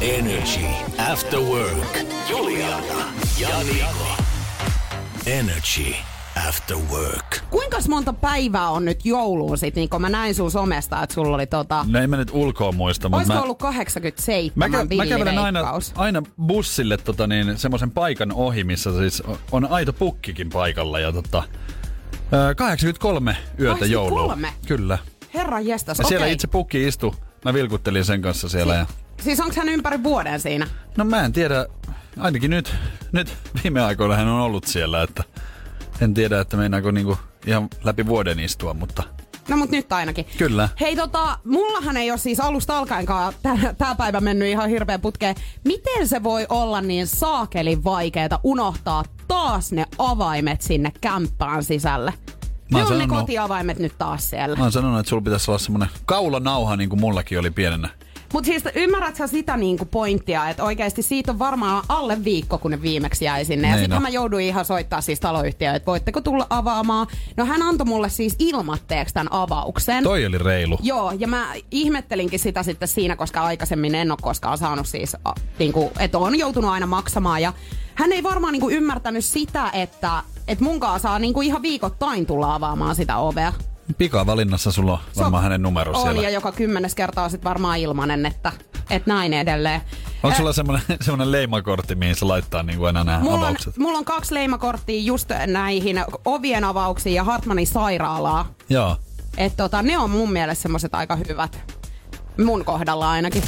Energy After Work. Juliana ja Niko. Energy After Work. Kuinka monta päivää on nyt jouluun sit, niin kun mä näin sun somesta, että sulla oli tota... No ei mä nyt ulkoa muista, mutta Olisiko mä... ollut 87 Mä, kä- mä kävelen aina, aina bussille tota niin, semmoisen paikan ohi, missä siis on aito pukkikin paikalla. Ja tota, ää, 83 yötä 83? joulua. Kyllä. Herran jestas, Ja siellä okei. itse pukki istui. Mä vilkuttelin sen kanssa siellä. Ja... Siis onko hän ympäri vuoden siinä? No mä en tiedä, ainakin nyt, nyt viime aikoina hän on ollut siellä, että en tiedä, että meinaako niinku ihan läpi vuoden istua, mutta No mut nyt ainakin. Kyllä. Hei tota, mullahan ei ole siis alusta alkaenkaan tää, tää päivä mennyt ihan hirveän putkeen. Miten se voi olla niin saakelin vaikeeta unohtaa taas ne avaimet sinne kämppään sisälle? Mä ne on ne kotiavaimet nyt taas siellä. mä oon sanonut, että sulla pitäisi olla semmonen kaulanauha, niin kuin mullakin oli pienenä. Mutta siis ymmärrät sä sitä niinku pointtia, että oikeasti siitä on varmaan alle viikko, kun ne viimeksi jäi sinne. Ja Niin sitten mä jouduin ihan soittaa siis taloyhtiöön, että voitteko tulla avaamaan. No hän antoi mulle siis ilmatteeksi tämän avauksen. Toi oli reilu. Joo, ja mä ihmettelinkin sitä sitten siinä, koska aikaisemmin en ole koskaan saanut siis, niinku, että on joutunut aina maksamaan. Ja hän ei varmaan niinku ymmärtänyt sitä, että et munkaan saa niinku ihan viikoittain tulla avaamaan sitä ovea. Pikavalinnassa sulla on varmaan Se hänen numero on, siellä. ja joka kymmenes kerta on sitten varmaan ilmanen, että et näin edelleen. Onko sulla semmoinen, semmoinen leimakortti, mihin se laittaa niin kuin aina nämä Mulla on, avaukset? mulla on kaksi leimakorttia just näihin ovien avauksiin ja Hartmanin sairaalaa. Joo. Et tota, ne on mun mielestä semmoset aika hyvät. Mun kohdalla ainakin.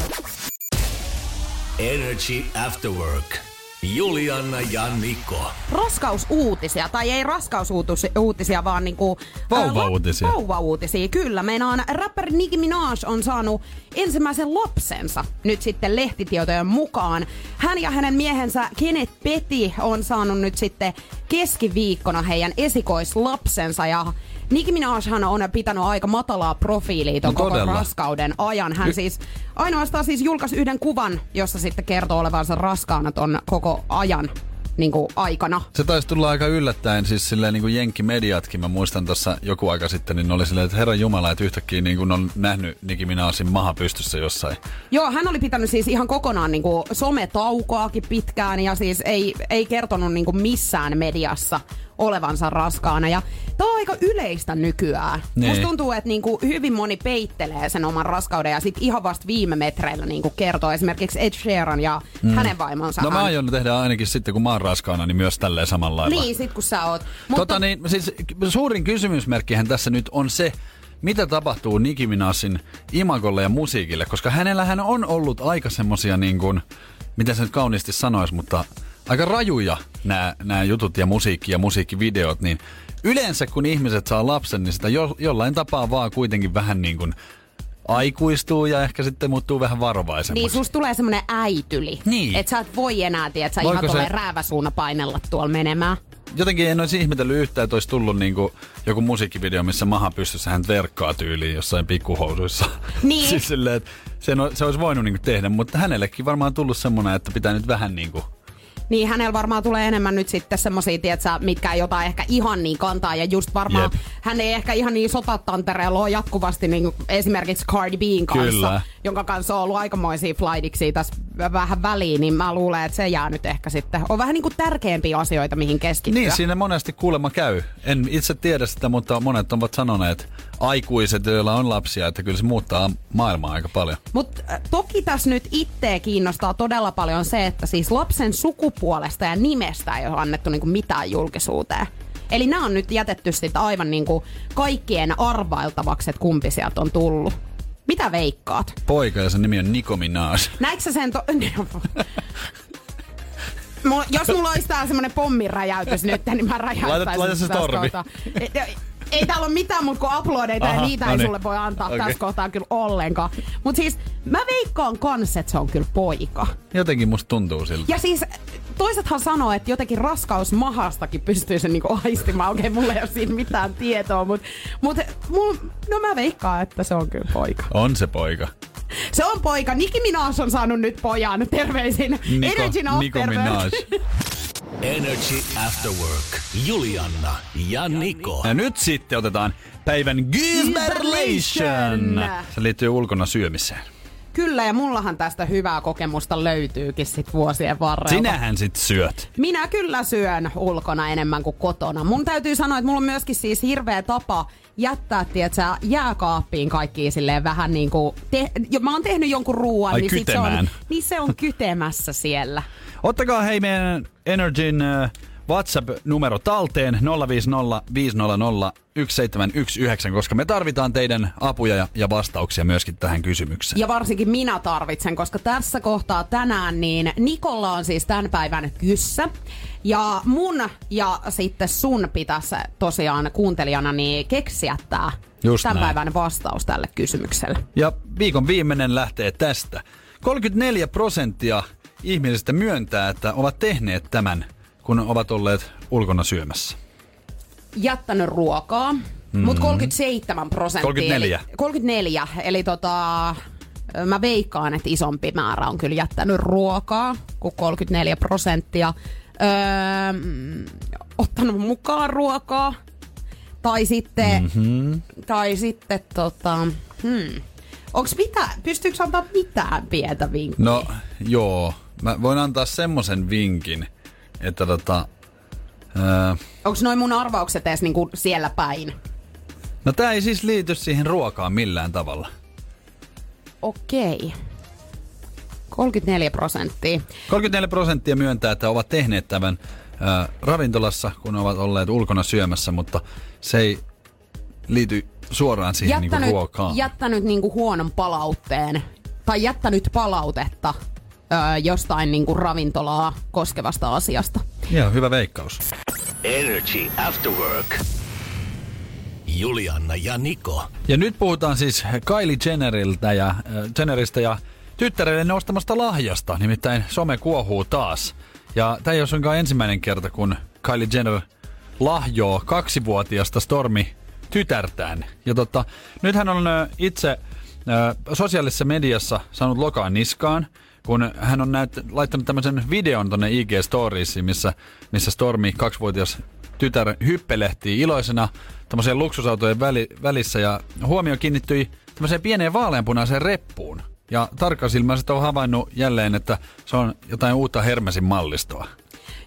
Energy After Work. Juliana ja Niko. raskausuutisia, tai ei raskausuutisia, vaan niinku... Vauvauutisia. ää, lap- Vauvauutisia, kyllä. Meinaan rapper Nicki Minaj on saanut ensimmäisen lapsensa nyt sitten lehtitietojen mukaan. Hän ja hänen miehensä Kenneth Petty on saanut nyt sitten keskiviikkona heidän esikoislapsensa ja Nicki Minajhan on pitänyt aika matalaa profiilia ton No koko todella. raskauden ajan. Hän siis ainoastaan siis julkaisi yhden kuvan, jossa sitten kertoo olevansa raskaana ton koko ajan niin kuin aikana. Se taisi tulla aika yllättäen, siis silleen niin kuin jenkkimediatkin. Mä muistan tuossa joku aika sitten, niin oli silleen, että herran jumala, että yhtäkkiä niin kuin on nähnyt Nicki Minajin maha pystyssä jossain. Joo, hän oli pitänyt siis ihan kokonaan niin kuin sometaukoakin pitkään ja siis ei, ei kertonut niin kuin missään mediassa olevansa raskaana. Ja tämä on aika yleistä nykyään. Niin. Musta tuntuu, että niin kuin hyvin moni peittelee sen oman raskauden ja sitten ihan vasta viime metreillä niin kuin kertoo esimerkiksi Ed Sheeran ja mm. hänen vaimonsa. No mä aion tehdä ainakin sitten, kun mä oon raskaana, niin myös tälleen samalla lailla. Niin, sit kun sä oot. Tota niin, siis suurin kysymysmerkkihän tässä nyt on se, mitä tapahtuu Nicki Minajin imagolle ja musiikille, koska hänellähän on ollut aika semmosia niin kuin, miten se nyt kauniisti sanoisi, mutta aika rajuja nämä, nämä jutut ja musiikki ja musiikkivideot, niin yleensä kun ihmiset saa lapsen, niin sitä jo, jollain tapaa vaan kuitenkin vähän niin kuin aikuistuu ja ehkä sitten muuttuu vähän varovaisemmaksi. Niin, susta tulee semmonen äityli. Niin. Että sä et voi enää, tiedät, sä Voiko ihan se- tolleen rääväsuuna painella tuolla menemään. Jotenkin en olisi ihmetellyt yhtään, että olisi tullut niinku joku musiikkivideo, missä maha pystyssä hän verkkaa tyyliin jossain pikkuhousuissa. Niin. siis silleen, että sen, se olisi voinut niinku tehdä, mutta hänellekin varmaan tullut semmoinen, että pitää nyt vähän niinku... Niin hänellä varmaan tulee enemmän nyt sitten semmosia, tietsä, mitkä ei jotain ehkä ihan niin kantaa. Ja just varmaan Jep. hän ei ehkä ihan niin sotatantereella ole jatkuvasti niin esimerkiksi Cardi B:n kanssa, Kyllä. jonka kanssa on ollut aikamoisia flightiksi tässä vähän väliin, niin mä luulen, että se jää nyt ehkä sitten. On vähän niin kuin tärkeämpiä asioita, mihin keskittyä. Niin, siinä monesti kuulemma käy. En itse tiedä sitä, mutta monet ovat sanoneet, aikuiset, joilla on lapsia, että kyllä se muuttaa maailmaa aika paljon. Mutta toki tässä nyt itseä kiinnostaa todella paljon se, että siis lapsen sukupuolesta ja nimestä ei ole annettu niinku mitään julkisuuteen. Eli nämä on nyt jätetty sitten aivan niinku kaikkien arvailtavaksi, että kumpi sieltä on tullut. Mitä veikkaat? Poika ja sen nimi on Niko Minaj. Näetkö sä sen to... Mulla, jos mulla olisi tää semmonen pommiräjäytys nyt, niin mä räjäyttäisin Laita- laita se torvi. Ei täällä ole mitään muuta kuin uploadeita ja Aha, niitä no ei niin. sulle voi antaa Okei. tässä kohtaa kyllä ollenkaan. Mut siis mä veikkaan kans, että se on kyllä poika. Jotenkin musta tuntuu siltä. Ja siis toisethan sanoo, että jotenkin raskaus mahastakin pystyy sen niinku aistimaan. Okei, mulla ei ole siinä mitään tietoa, mutta mut, mul, no mä veikkaan, että se on kyllä poika. On se poika. Se on poika. Nicki Minaj on saanut nyt pojan. Terveisin. Niko, Energy Niko. Minaj. Energy After Work. Julianna ja Niko. Ja nyt sitten otetaan päivän Gizberlation. Se liittyy ulkona syömiseen. Kyllä, ja mullahan tästä hyvää kokemusta löytyykin sit vuosien varrella. Sinähän sit syöt. Minä kyllä syön ulkona enemmän kuin kotona. Mun täytyy sanoa, että mulla on myöskin siis hirveä tapa jättää, tietsä, jääkaappiin kaikki silleen vähän niin kuin... Te, mä oon tehnyt jonkun ruoan, Ai, niin, sit se on, niin se on kytemässä siellä. Ottakaa hei meidän Energyn äh, WhatsApp-numero talteen 050 500 1719, koska me tarvitaan teidän apuja ja, ja vastauksia myöskin tähän kysymykseen. Ja varsinkin minä tarvitsen, koska tässä kohtaa tänään niin Nikolla on siis tämän päivän kyssä. Ja mun ja sitten sun pitäisi tosiaan kuuntelijana niin keksiä tää Just tämän näin. päivän vastaus tälle kysymykselle. Ja viikon viimeinen lähtee tästä. 34 prosenttia ihmisistä myöntää, että ovat tehneet tämän, kun ovat olleet ulkona syömässä. Jättänyt ruokaa, mm. mutta 37 prosenttia. 34. Eli, 34, eli tota, mä veikkaan, että isompi määrä on kyllä jättänyt ruokaa kuin 34 prosenttia. Öö, ottanut mukaan ruokaa. Tai sitten, mm-hmm. tai sitten tota, hmm. Onks mitä, pystyykö antaa mitään pientä vinkkiä? No joo, mä voin antaa semmoisen vinkin, että tota... Ää, Onks noin mun arvaukset edes niinku siellä päin? no tää ei siis liity siihen ruokaan millään tavalla. Okei. 34 prosenttia. 34 prosenttia myöntää, että ovat tehneet tämän ää, ravintolassa, kun ovat olleet ulkona syömässä, mutta se ei liity suoraan siihen niinku Jättänyt, ruokaan. jättänyt niinku huonon palautteen tai jättänyt palautetta öö, jostain niinku ravintolaa koskevasta asiasta. Joo, hyvä veikkaus. Energy After Work. Julianna ja Niko. Ja nyt puhutaan siis Kylie Jenneriltä ja, äh, Jenneristä ja tyttärelle nostamasta lahjasta, nimittäin some kuohuu taas. Ja tämä ei ole suinkaan ensimmäinen kerta, kun Kylie Jenner lahjoo kaksivuotiasta Stormi tytärtään. Ja tota, nyt hän on äh, itse äh, sosiaalisessa mediassa saanut lokaan niskaan, kun hän on näyt, laittanut tämmöisen videon tonne IG-storiesiin, missä, missä Stormi, kaksivuotias tytär, hyppelehtii iloisena tämmöiseen luksusautojen väli, välissä ja huomio kiinnittyi tämmöiseen pieneen vaaleanpunaiseen reppuun. Ja tarkasilmäiset on havainnut jälleen, että se on jotain uutta Hermesin mallistoa.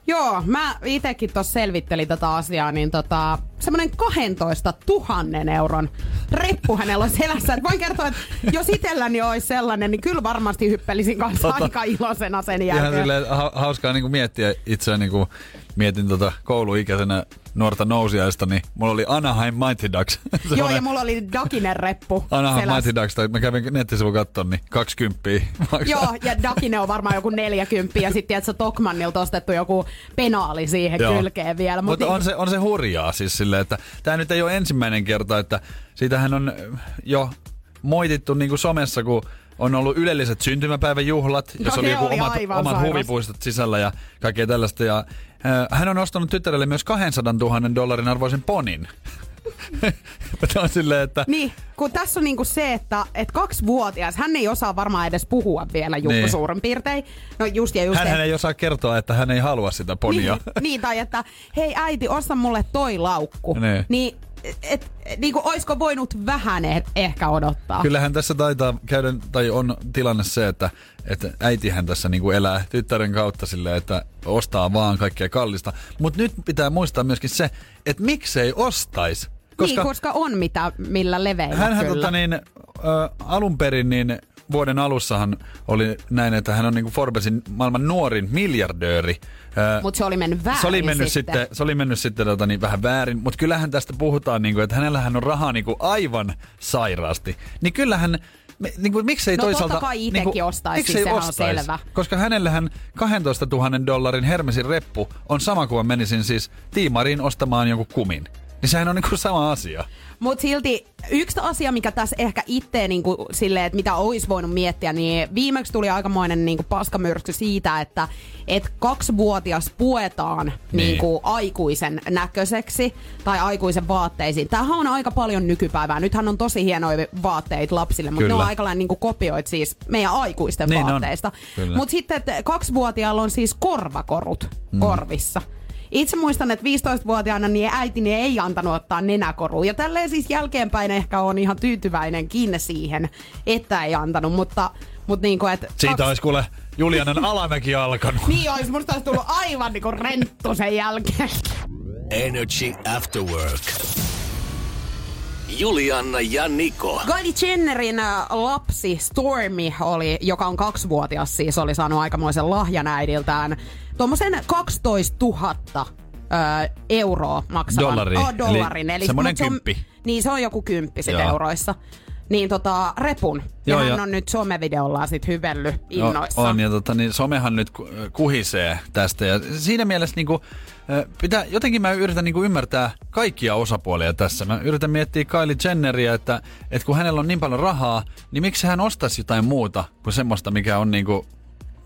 Joo, mä itekin tuossa selvittelin tätä asiaa, niin tota, semmonen 12 000 euron reppu hänellä on selässä. Et voin kertoa, että jos itselläni olisi sellainen, niin kyllä varmasti hyppelisin kanssa Tota, aika iloisena sen Ihan jälkeen. silleen ha- hauskaa niin miettiä itseään, niin kuin mietin tota kouluikäisenä nuorta nousiaista, niin mulla oli Anaheim Mighty Ducks. Joo, ja mulla oli Dakinen reppu Anaheim selässä. Mighty Ducks, tai mä kävin nettisivuun katton, niin 20 maksaa. Joo, ja Dakine on varmaan joku 40 ja sitten tiedätkö Tokmannilta ostettu joku penaali siihen Joo. kylkeen vielä. Mut Mutta niin- on se, on se hurjaa siis silleen, että tämä nyt ei ole ensimmäinen kerta, että siitähän on jo moitittu niin kuin somessa, kun on ollut ylelliset syntymäpäiväjuhlat, No jos oli ne joku oli omat, omat sairas. huvipuistot sisällä ja kaikkea tällaista. Ja, äh, hän on ostanut tyttärelle myös 200 000 dollarin arvoisen ponin. On silleen, että Niin, kun tässä on niinku se, että et kaksivuotias, hän ei osaa varmaan edes puhua vielä Jukko Niin. suurin piirtein. No just ja just. hän ei osaa kertoa, että hän ei halua sitä ponia. niin, niin, tai että hei äiti, osta mulle toi laukku. Niin. Niin, et, et, niinku, oisko voinut vähän eh- ehkä odottaa? Kyllähän tässä taitaa käydä, tai on tilanne se, että, että äitihän tässä niinku elää tyttären kautta silleen, että ostaa vaan kaikkea kallista. Mutta nyt pitää muistaa myöskin se, että miksei ostais. Koska, niin, koska on mitä, millä leveillä hänhän kyllä. tota niin, ö, alun perin niin vuoden alussahan oli näin, että hän on niinku Forbesin maailman nuorin miljardööri. Ö, Mut se oli mennyt väärin se oli mennyt sitten. sitten, se oli mennyt sitten tota, niin, vähän väärin, mutta kyllähän tästä puhutaan, niin kuin, että hänellähän on rahaa niin kuin, aivan sairaasti. Niin kyllähän, niin kuin, miksei No toisaalta... totta kai itekin niin ostaisi, miksei sehän on ostais? selvä. Koska hänellähän 12 000 dollarin Hermesin reppu on sama kuin menisin siis Tiimariin ostamaan jonkun kumin. Niin sehän on niinku sama asia. Mutta silti yksi asia, mikä tässä ehkä itse niinku, silleen, että mitä olisi voinut miettiä, niin viimeksi tuli aikamoinen niinku, paskamyrsky siitä, että et kaksivuotias puetaan niin. niinku, aikuisen näköiseksi tai aikuisen vaatteisiin. Tämähän on aika paljon nykypäivää. Nythän on tosi hienoja vaatteita lapsille, mutta ne on aika lailla niinku, kopioit siis meidän aikuisten niin vaatteista. Mutta sitten että kaksivuotiaalla on siis korvakorut mm. korvissa. Itse muistan, että 15-vuotiaana niin äitini ei antanut ottaa nenäkoruun. Ja tälleen siis jälkeenpäin ehkä on ihan tyytyväinen kiinni siihen, että ei antanut. Mutta, mutta niin kuin, että Siitä kaksi... olisi kuule Julianan alamäki alkanut. niin olisi, musta olisi tullut aivan niin kuin renttu sen jälkeen. Energy After Work. Julianna ja Niko. Kylie Jennerin äh, lapsi Stormy oli, joka on kaksivuotias siis, oli saanut aikamoisen lahjan äidiltään. Tuommoisen 12 000 ö, euroa maksavan. Dollari. Oh, dollarin. Eli, Eli semmoinen kymppi. Se on, niin, se on joku kymppi sitten euroissa. Niin tota, repun. Ja Joo, hän ja... on nyt somevideollaan sit hyvelly innoissaan. No, on, ja tota, niin somehan nyt kuhisee tästä. Ja siinä mielessä niinku, pitää, jotenkin mä yritän niinku ymmärtää kaikkia osapuolia tässä. Mä yritän miettiä Kylie Jenneria, että, että kun hänellä on niin paljon rahaa, niin miksi hän ostaisi jotain muuta kuin semmoista, mikä on niinku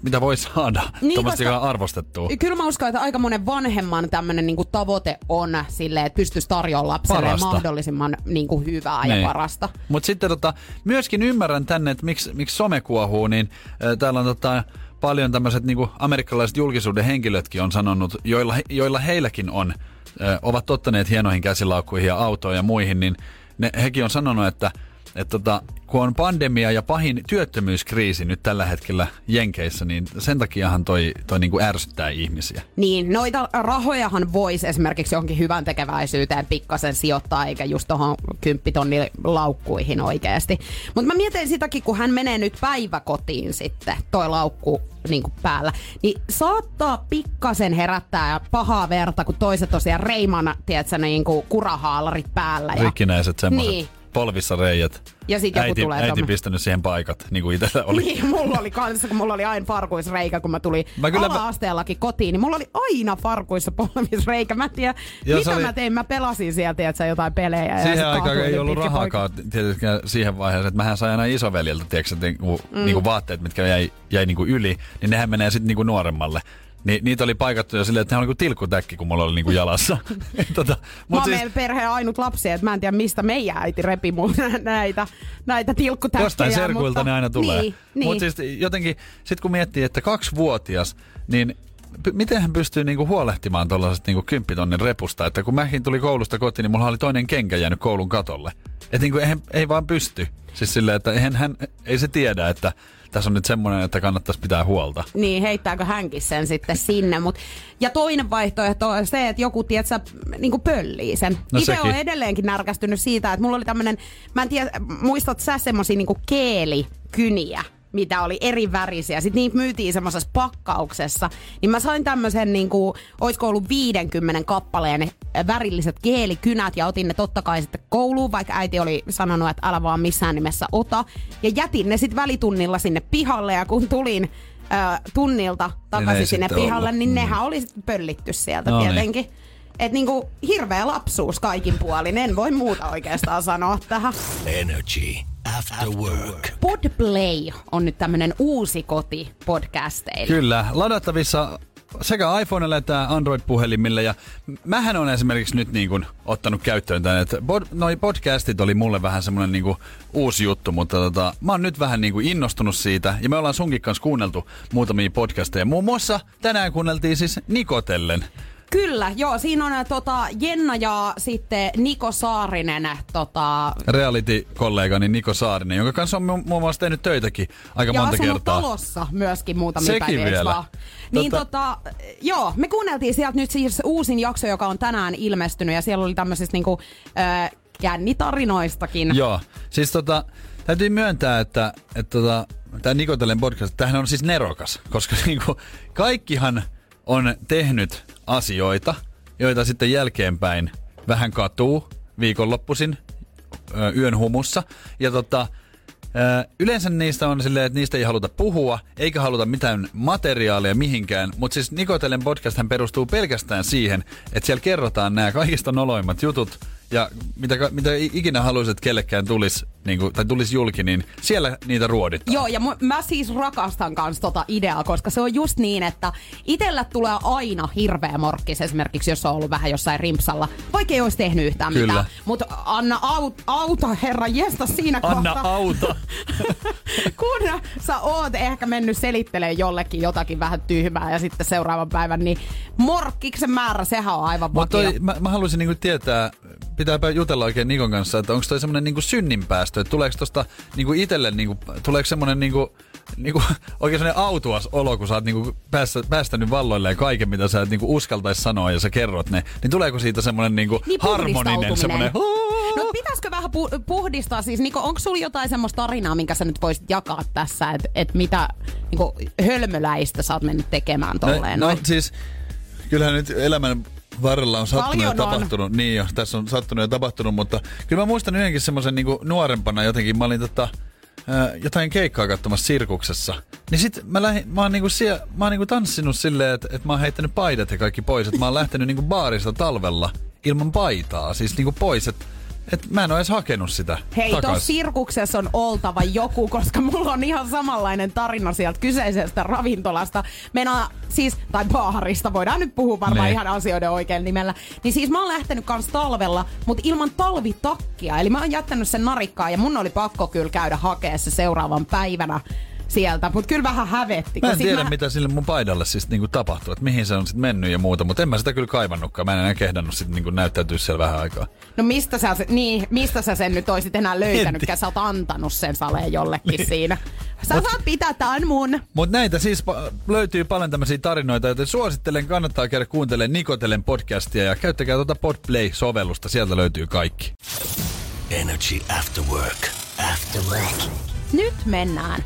mitä voi saada niin, tuommoista arvostettua. Kyllä mä uskon, että aika monen vanhemman tämmöinen niinku tavoite on silleen, että pystyisi tarjoamaan lapselle parasta. mahdollisimman niinku hyvää niin. ja parasta. Mutta sitten tota, myöskin ymmärrän tänne, että miksi, miksi some kuohuu, niin äh, täällä on tota, paljon tämmöiset niinku amerikkalaiset julkisuuden henkilötkin on sanonut, joilla, joilla heilläkin on, äh, ovat tottaneet hienoihin käsilaukkuihin ja autoihin ja muihin, niin ne, hekin on sanonut, että että tota, kun on pandemia ja pahin työttömyyskriisi nyt tällä hetkellä Jenkeissä, niin sen takiahan toi, toi niinku ärsyttää ihmisiä. Niin, noita rahojahan voisi esimerkiksi johonkin hyvän tekeväisyyteen pikkasen sijoittaa, eikä just tuohon kymppitonni laukkuihin oikeasti. Mutta mä mietin sitäkin, kun hän menee nyt päiväkotiin sitten, toi laukku niin kuin päällä, niin saattaa pikkasen herättää pahaa verta, kun toiset tosiaan reimana, tiedätkö, niin kuin kurahaalarit päällä. Ja... Rikkinäiset semmoiset. Niin, polvissa reijät. Ja sit joku äiti, tulee äiti pistänyt siihen paikat, niin kuin itsellä oli. Niin, mulla oli kanssa, kun mulla oli aina farkuisreikä, kun mä tulin mä kyllä ala-asteellakin kotiin, niin mulla oli aina farkuissa polvisreikä. Mä en tiedä, ja mitä oli... mä tein. Mä pelasin sieltä, että jotain pelejä. Siihen ja aikaan ei ollut rahaakaan tietysti siihen vaiheeseen, että mähän sain aina isoveljeltä, tiedätkö, niinku, mm. niinku vaatteet, mitkä jäi, jäi niinku yli, niin nehän menee sitten niinku nuoremmalle. Ni, niitä oli paikattu jo silleen, että hän oli kuin tilkkutäkki, kun mulla oli niinku jalassa. tota, mut mä siis... meidän perheen ainut lapsi, että mä en tiedä mistä meidän äiti repi mun näitä, näitä tilkkutäkkejä. Jostain serkuilta mutta... ne aina tulee. Niin, niin. Mutta siis jotenkin, sit kun miettii, että kaksivuotias, niin miten hän pystyy niinku huolehtimaan tuollaisesta niinku kymppitonnin repusta, että kun mäkin tuli koulusta kotiin, niin mulla oli toinen kenkä jäänyt koulun katolle. Että niinku ei, ei vaan pysty. Siis silleen, että eihän hän, ei se tiedä, että tässä on nyt semmoinen, että kannattaisi pitää huolta. Niin, heittääkö hänkin sen sitten sinne. Mut, ja toinen vaihtoehto on se, että joku, tiedätkö, niin pöllii sen. No Itse on edelleenkin närkästynyt siitä, että mulla oli tämmöinen, mä en tiedä, muistat sä semmosia niin keelikyniä? Mitä oli eri värisiä. Sitten niitä myytiin semmoisessa pakkauksessa. Niin mä sain tämmöisen, niin kuin, olisiko ollut 50 kappaleen värilliset geelikynät ja otin ne totta kai sitten kouluun, vaikka äiti oli sanonut, että älä vaan missään nimessä ota. Ja jätin ne sitten välitunnilla sinne pihalle ja kun tulin äh, tunnilta takaisin sinne pihalle, ollut. niin mm. nehän oli sitten pöllitty sieltä no niin. tietenkin. Niin. Että niinku hirveä lapsuus kaikin puolin. En voi muuta oikeastaan sanoa tähän. Energy. After Work. Podplay on nyt tämmönen uusi koti podcasteille. Kyllä, ladattavissa sekä iPhoneille että Android-puhelimille. Ja mähän on esimerkiksi nyt niin kuin ottanut käyttöön tänne, että bod, noi podcastit oli mulle vähän semmoinen niin uusi juttu, mutta tota, mä oon nyt vähän niin kuin innostunut siitä. Ja me ollaan sunkin kanssa kuunneltu muutamia podcasteja. Muun muassa tänään kuunneltiin siis Nikotellen. Kyllä, joo. Siinä on tota, Jenna ja sitten Niko Saarinen. Tota... Reality-kollegani Niko Saarinen, jonka kanssa on mu- muun muassa tehnyt töitäkin aika ja monta kertaa. talossa myöskin muutamia Sekin päiviä, vielä. Vaan. Niin tota... tota, joo, me kuunneltiin sieltä nyt siis uusin jakso, joka on tänään ilmestynyt ja siellä oli tämmöisistä niinku, äh, kännitarinoistakin. Joo, siis tota, täytyy myöntää, että, että tota, tämä Nikotellen podcast, tämähän on siis nerokas, koska niinku, kaikkihan on tehnyt asioita, joita sitten jälkeenpäin vähän katuu viikonloppuisin yön humussa. Ja tota, Yleensä niistä on silleen, että niistä ei haluta puhua, eikä haluta mitään materiaalia mihinkään, mutta siis Nikotellen podcast perustuu pelkästään siihen, että siellä kerrotaan nämä kaikista noloimmat jutut, ja mitä, mitä ikinä haluaisit, kellekään tulisi, niin kuin, tai tulisi julki, niin siellä niitä ruoditaan. Joo, ja mä siis rakastan kanssa tota ideaa, koska se on just niin, että itellä tulee aina hirveä morkkis esimerkiksi, jos on ollut vähän jossain rimpsalla, vaikka ei olisi tehnyt yhtään Kyllä. mitään. Mutta anna aut, auta, herra jesta siinä Anna kohtaa. auta. kun sä oot ehkä mennyt selittelemään jollekin jotakin vähän tyhmää ja sitten seuraavan päivän, niin morkkiksen määrä, sehän on aivan Mutta mä, mä haluaisin niinku tietää, pitääpä jutella oikein Nikon kanssa, että onko toi semmonen niinku synninpäästö, että tuleeko tosta niinku itelle, niinku, tuleeko semmonen niinku, niinku, oikein semmonen autuas olo, kun sä oot niinku päästä, päästänyt valloilleen kaiken, mitä sä et niinku uskaltais sanoa ja sä kerrot ne, niin tuleeko siitä semmonen niinku Niin harmoninen semmonen... No pitäisikö vähän pu- puhdistaa siis, Niko, onko sulla jotain semmoista tarinaa, minkä sä nyt voisit jakaa tässä, että et mitä niinku, hölmöläistä sä oot mennyt tekemään tolleen no, noin? no siis, kyllähän nyt elämän varrella on sattunut Paljon ja on. tapahtunut. Niin jo, tässä on sattunut ja tapahtunut, mutta kyllä mä muistan yhdenkin semmoisen niinku nuorempana jotenkin. Mä olin tota, jotain keikkaa katsomassa sirkuksessa. Niin sit mä, lähin, mä oon, niinku siellä, mä oon niinku tanssinut silleen, että, että mä oon heittänyt paidat ja kaikki pois. Että mä oon lähtenyt niinku baarista talvella ilman paitaa. Siis niinku pois, että et mä en oo edes hakenut sitä Hei, takas. tuossa sirkuksessa on oltava joku, koska mulla on ihan samanlainen tarina sieltä kyseisestä ravintolasta. Mennään siis, tai baarista, voidaan nyt puhua varmaan Niin. ihan asioiden oikein nimellä. Niin siis mä oon lähtenyt kans talvella, mutta ilman talvitakkia. Eli mä oon jättänyt sen narikkaan ja mun oli pakko kyllä käydä hakea se seuraavan päivänä sieltä. Mutta kyllä vähän hävetti. Mä en tiedä, mitä sille mun paidalle siis niinku tapahtuu, että mihin se on sitten mennyt ja muuta, mutta en mä sitä kyllä kaivannutkaan. Mä en enää kehdannut sitten niinku näyttäytyä siellä vähän aikaa. No mistä sä, se- niin, mistä sä sen nyt oisit enää En löytänytkään? Sä oot antanut sen saleen jollekin niin. siinä. Sä Mut- saat pitää, tää on mun. Mutta näitä siis pa- löytyy paljon tämmöisiä tarinoita, joten suosittelen, kannattaa käydä kuuntelemaan Nikotelen podcastia ja käyttäkää tuota Podplay-sovellusta, sieltä löytyy kaikki. Energy After Work. After Work. Nyt mennään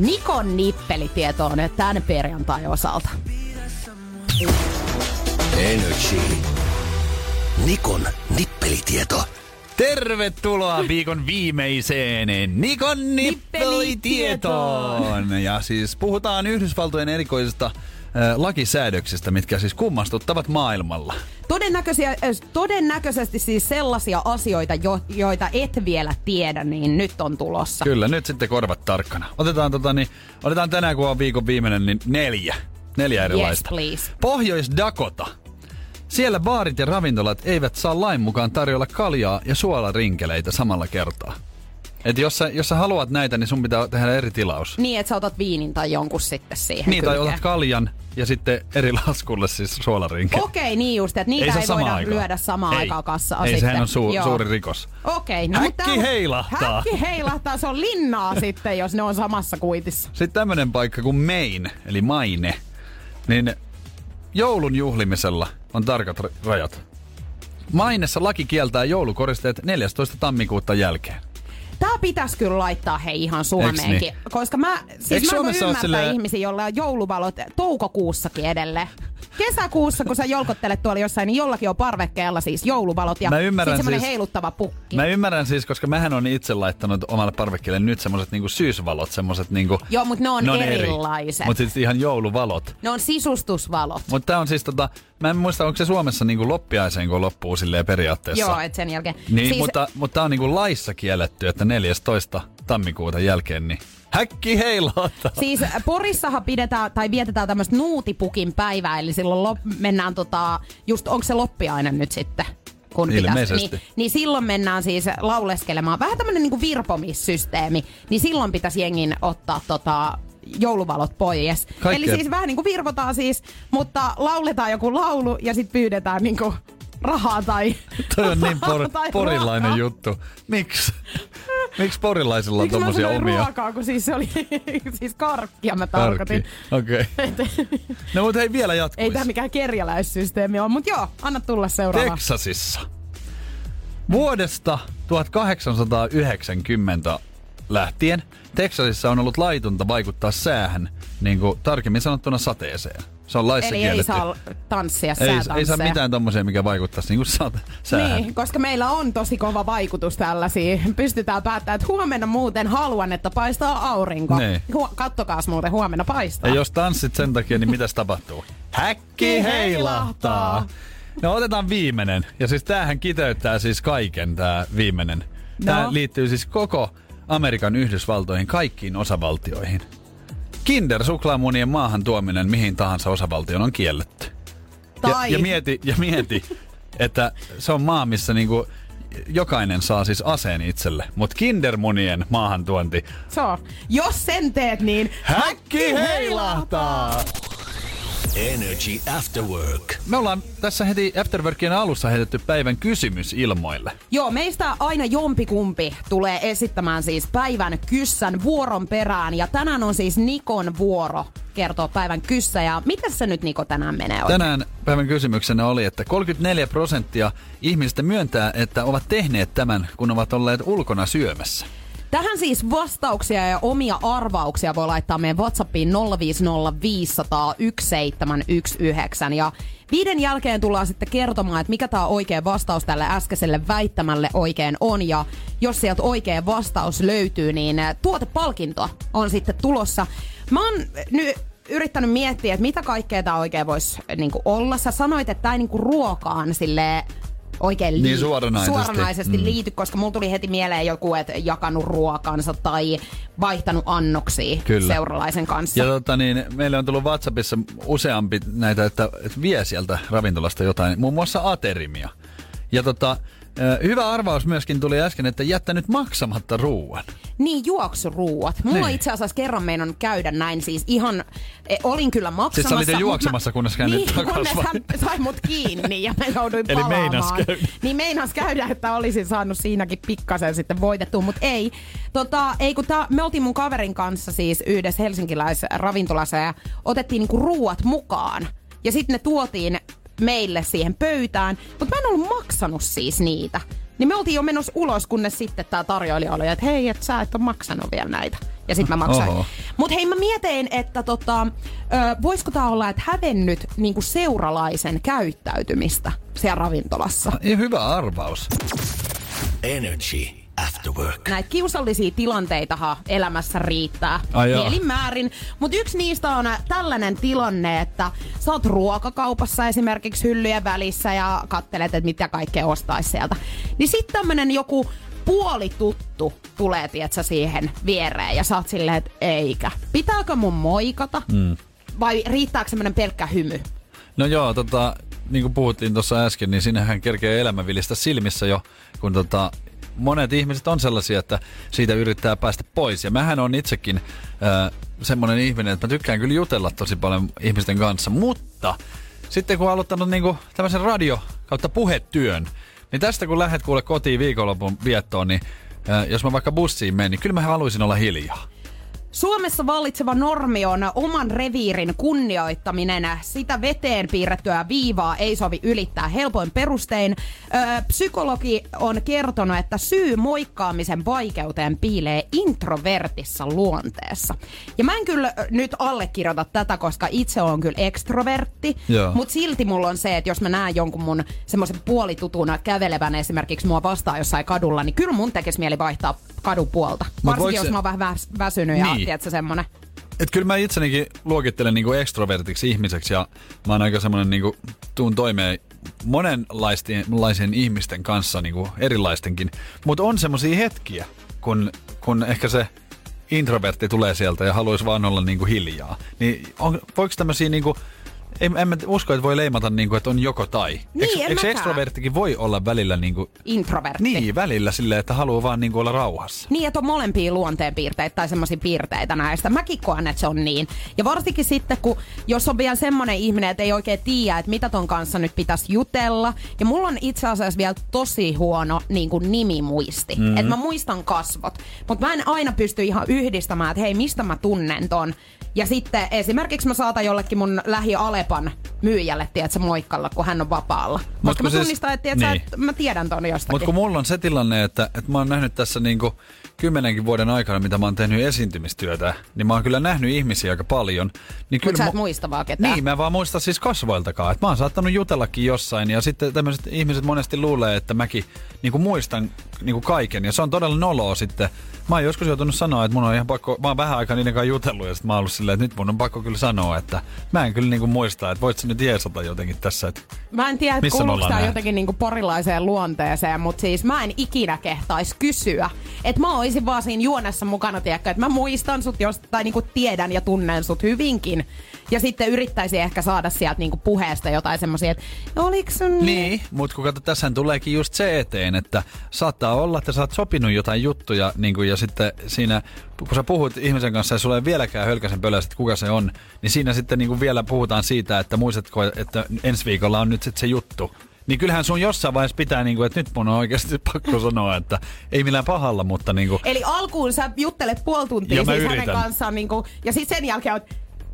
Nikon nippelitietoon tämän perjantai osalta. Energy. Nikon nippelitieto. Tervetuloa viikon viimeiseen Nikon nippelitietoon. Ja siis puhutaan Yhdysvaltojen erikoisista äh, lakisäädöksistä, mitkä siis kummastuttavat maailmalla. Todennäköisiä, todennäköisesti siis sellaisia asioita, jo, joita et vielä tiedä, niin nyt on tulossa. Kyllä, nyt sitten korvat tarkkana. Otetaan, tota, niin, otetaan tänään, kun on viikon viimeinen, niin neljä. Neljä erilaista. please. Pohjois-Dakota. Siellä baarit ja ravintolat eivät saa lain mukaan tarjolla kaljaa ja suolarinkeleitä samalla kertaa. Et jos sä, jos sä haluat näitä, niin sun pitää tehdä eri tilaus. Niin, että sä otat viinin tai jonkun sitten siihen Niin, tai kylkeen. otat kaljan ja sitten eri laskulle siis suolarinke. Okei, niin just, että niitä Ei ei, voida aikaan. lyödä samaan Ei. aikaan kassaa Ei, sitten. sehän on su- Joo. suuri rikos. Okei. No, Häkki heilahtaa. Häkki heilahtaa, se on linnaa sitten, jos ne on samassa kuitissa. Sitten tämmönen paikka kuin Maine, eli Maine, niin joulun juhlimisella on tarkat ra- rajat. Mainessa laki kieltää joulukoristeet 14. tammikuuta jälkeen. Tää pitäisi kyllä laittaa hei ihan Suomeenkin. Niin? Koska mä, siis mä Suomessa ymmärtää silleen- ihmisiä, joilla on jouluvalot toukokuussakin edelleen. Kesäkuussa, kun sä jolkottelet tuolla jossain, niin jollakin on parvekkeella siis jouluvalot ja Mä ymmärrän sit siis- heiluttava pukki. Mä ymmärrän siis, koska mähän on itse laittanut omalle parvekkeelle nyt semmoset niinku syysvalot, semmoset niinku... Joo, mut ne on eri. erilaiset. Mut siis ihan jouluvalot. Ne on sisustusvalot. Mutta tää on siis tota, mä en muista, onko se Suomessa niinku loppiaiseen, kun loppuu silleen periaatteessa. Joo, et sen jälkeen. Niin, siis, mutta, mutta tää on niinku laissa kielletty, että 14. tammikuuta jälkeen, niin häkki heilahtaa. Siis Porissahan pidetään tai vietetään tämmöistä nuutipukin päivää, eli silloin lop, mennään tota, just onko se loppiainen nyt sitten? Kun pitäisi, niin, niin silloin mennään siis lauleskelemaan. Vähän tämmönen niinku virpomissysteemi. Niin silloin pitäisi jengin ottaa tota, jouluvalot pois. Kaikkea- Eli siis vähän niinku virvotaan siis, mutta lauletaan joku laulu ja sitten pyydetään niinku rahaa tai Toi on niin por, tai porilainen ruokaa. juttu. Miksi? Miksi porilaisilla on Miksi mä tommosia omia? ruokaa, kun siis se oli siis karkkia mä tarkoitin. Okei. Okay. No mutta hei vielä Ei jatkuisi. tää mikään kerjäläissysteemi ole, mutta joo, anna tulla seuraava. Teksasissa. Vuodesta 1890 lähtien Texasissa on ollut laitonta vaikuttaa säähän, niin kuin tarkemmin sanottuna sateeseen. Se on laissa Eli kielletty. ei saa tanssia, ei, ei saa mitään tommosia, mikä vaikuttaisi niin kuin säähän. Niin, koska meillä on tosi kova vaikutus tällaisiin. Pystytään päättämään, että huomenna muuten haluan, että paistaa aurinko. Niin. Kattokaas muuten, huomenna paistaa. Ja jos tanssit sen takia, niin mitäs tapahtuu? Häkki heilahtaa! No otetaan viimeinen. Ja siis tämähän kiteyttää siis kaiken, tämä viimeinen. Tämä No. liittyy siis koko Amerikan Yhdysvaltoihin, kaikkiin osavaltioihin. Kinder-suklaamunien maahan tuominen mihin tahansa osavaltioon on kielletty. Tai- Ja, ja mieti, ja mieti että se on maa, missä niinku jokainen saa siis aseen itselle. Mutta kindermunien maahantuonti. Se on. Jos sen teet, niin Häkki heilahtaa! Energy After Work. Me ollaan tässä heti Afterworkien alussa heitetty päivän kysymys ilmoille. Joo, meistä aina jompikumpi tulee esittämään siis päivän kyssän vuoron perään. Ja tänään on siis Nikon vuoro kertoa päivän kyssä. Ja miten se nyt Niko tänään menee oikein? Tänään päivän kysymyksenä oli, että 34 prosenttia ihmisistä myöntää, että ovat tehneet tämän, kun ovat olleet ulkona syömässä. Tähän siis vastauksia ja omia arvauksia voi laittaa meidän WhatsAppiin 050501719. Ja viiden jälkeen tullaan sitten kertomaan, että mikä tämä oikea vastaus tälle äskeiselle väittämälle oikein on. Ja jos sieltä oikea vastaus löytyy, niin eh, tuotepalkinto on sitten tulossa. Mä oon nyt yrittänyt miettiä, että mitä kaikkea tämä oikein voisi niinku olla. Sä sanoit, että tämä ei niinku ruokaan sille oikein lii- Niin suoranaisesti. suoranaisesti mm. liity, koska mulla tuli heti mieleen joku, että jakanut ruokansa tai vaihtanut annoksia Kyllä. seuralaisen kanssa. Ja tota niin, meille on tullut WhatsAppissa useampi näitä, että, että vie sieltä ravintolasta jotain, muun muassa aterimia. Ja tota, hyvä arvaus myöskin tuli äsken, että jättänyt maksamatta ruuan. Niin, juoksuruuat. Mulla Niin. itse asiassa kerran meinannut käydä näin siis ihan, e, olin kyllä maksamassa. Siis sä olit juoksemassa, kunnes käännyt niin, kunnes hän sai mut kiinni ja mä jouduin Eli palaamaan. meinas käydä. Niin meinas käydä, että olisin saanut siinäkin pikkasen sitten voitettua, mutta ei. Tota, ei kun tää, me oltiin mun kaverin kanssa siis yhdessä helsinkiläisessä ravintolassa ja otettiin niinku ruuat mukaan. Ja sitten ne tuotiin meille siihen pöytään, mutta mä en ollut maksanut siis niitä. Niin me oltiin jo menossa ulos, kunnes sitten tämä tarjoilija oli, että hei, että sä et ole maksanut vielä näitä. Ja sitten mä maksain. Oho. Mutta hei, mä mietin, että tota, ö, voisiko tää olla, että hävennyt niinku seuralaisen käyttäytymistä siellä ravintolassa. Ja hyvä arvaus. Energy After Work. Näitä kiusallisia tilanteitahan elämässä riittää Ai mielinmäärin. Mutta yksi niistä on tällainen tilanne, että sä oot ruokakaupassa esimerkiksi hyllyjen välissä ja kattelet, että mitä kaikkea ostaisi sieltä. Niin sitten tämmönen joku puolituttu tulee, tietsä, siihen viereen ja sä oot silleen, että eikä. Pitääkö mun moikata? Mm. Vai riittääkö semmonen pelkkä hymy? No joo, tota, niin kuin puhuttiin tuossa äsken, niin sinnehän kerkee elämänvilistä silmissä jo, kun tota, monet ihmiset on sellaisia, että siitä yrittää päästä pois. Ja mähän on itsekin äh, semmoinen ihminen, että mä tykkään kyllä jutella tosi paljon ihmisten kanssa, mutta sitten kun on aloittanut niinku tämmöisen radio kautta puhetyön, niin tästä kun lähdet kuule kotiin viikonlopun viettoon, niin äh, jos mä vaikka bussiin menen, niin kyllä mä haluaisin olla hiljaa. Suomessa vallitseva normi on oman reviirin kunnioittaminen. Sitä veteen piirrettyä viivaa ei sovi ylittää helpoin perustein. Öö, psykologi on kertonut, että syy moikkaamisen vaikeuteen piilee introvertissa luonteessa. Ja mä en kyllä nyt allekirjoita tätä, koska itse on kyllä ekstrovertti. Mutta silti mulla on se, että jos mä näen jonkun mun semmoisen puolitutuna kävelevän esimerkiksi mua vastaan jossain kadulla, niin kyllä mun tekisi mieli vaihtaa kadun puolta. Varsinkin voiko jos mä oon vähän väs- väsynyt ja Niin. Tiedätkö semmonen. Et kyllä mä itsenikin luokittelen niinku ekstrovertiksi ihmiseksi ja mä oon aika semmonen niinku, tuun toimeen monenlaisten ihmisten kanssa niinku erilaistenkin. Mutta on semmosia hetkiä, kun, kun ehkä se introvertti tulee sieltä ja haluaisi vaan olla niinku hiljaa. Niin on, voiko tämmösiä niinku, en, en mä usko, että voi leimata niinku, että on joko tai. Niin, en eikö mäkään. ekstroverttikin voi olla välillä niinku, Introvertti. niin, välillä silleen, että haluaa vaan niinku olla rauhassa. Niin, että on molempia luonteenpiirteitä tai semmoisia piirteitä näistä. Mäkin koen, että se on niin. Ja varsinkin sitten, kun jos on vielä semmoinen ihminen, että ei oikein tiedä, että mitä ton kanssa nyt pitäisi jutella. Ja mulla on itse asiassa vielä tosi huono niin kuin nimimuisti. Mm. Että mä muistan kasvot. Mutta mä en aina pysty ihan yhdistämään, että hei, mistä mä tunnen ton. Ja sitten esimerkiksi mä saatan jollekin mun lähi kaupan myyjälle, tiedätkö, moikkalla, kun hän on vapaalla. Mut Koska kun mä siis- tunnistan, että tiedätkö, niin. että mä tiedän ton jostakin. Mutta kun mulla on se tilanne, että, että mä oon nähnyt tässä niinku kymmenenkin vuoden aikana, mitä mä oon tehnyt esiintymistyötä, niin mä oon kyllä nähnyt ihmisiä aika paljon. Niin Mutta sä et mu- muista vaan ketään. Niin, mä vaan muista siis kasvoiltakaan. Että mä oon saattanut jutellakin jossain ja sitten tämmöiset ihmiset monesti luulee, että mäkin niin kuin muistan niin kuin kaiken. Ja se on todella noloa sitten. Mä oon joskus joutunut sanoa, että mun on ihan pakko, mä oon vähän aikaa niiden kanssa jutellut ja sitten mä oon ollut silleen, että nyt mun on pakko kyllä sanoa, että mä en kyllä niin kuin muista, että voit sä nyt jeesata jotenkin tässä. Että Mä en tiedä, että Missä kuuluuko tämä jotenkin niinku porilaiseen luonteeseen, mutta siis mä en ikinä kehtaisi kysyä. Että mä oisin vaan siinä juonessa mukana, tiedätkö, että mä muistan sut josta, tai niinku tiedän ja tunnen sut hyvinkin. Ja sitten yrittäisin ehkä saada sieltä niinku puheesta jotain semmoisia, että oliks sun... Niin, mutta kun kato, tässähän tuleekin just se eteen, että saattaa olla, että sä oot sopinut jotain juttuja, niin kun, ja sitten siinä, kun sä puhut ihmisen kanssa ja sulla ei vieläkään hölkäsen pölästä, että kuka se on, niin siinä sitten niin kuin vielä puhutaan siitä, että muistatko, että ensi viikolla on nyt sitten se juttu. Niin kyllähän sun jossain vaiheessa pitää, niin kuin, että nyt mun on oikeasti pakko sanoa, että ei millään pahalla, mutta niin kuin, Eli alkuun sä juttelet puoli tuntia siis hänen kanssaan, niinku, ja sitten sen jälkeen oot,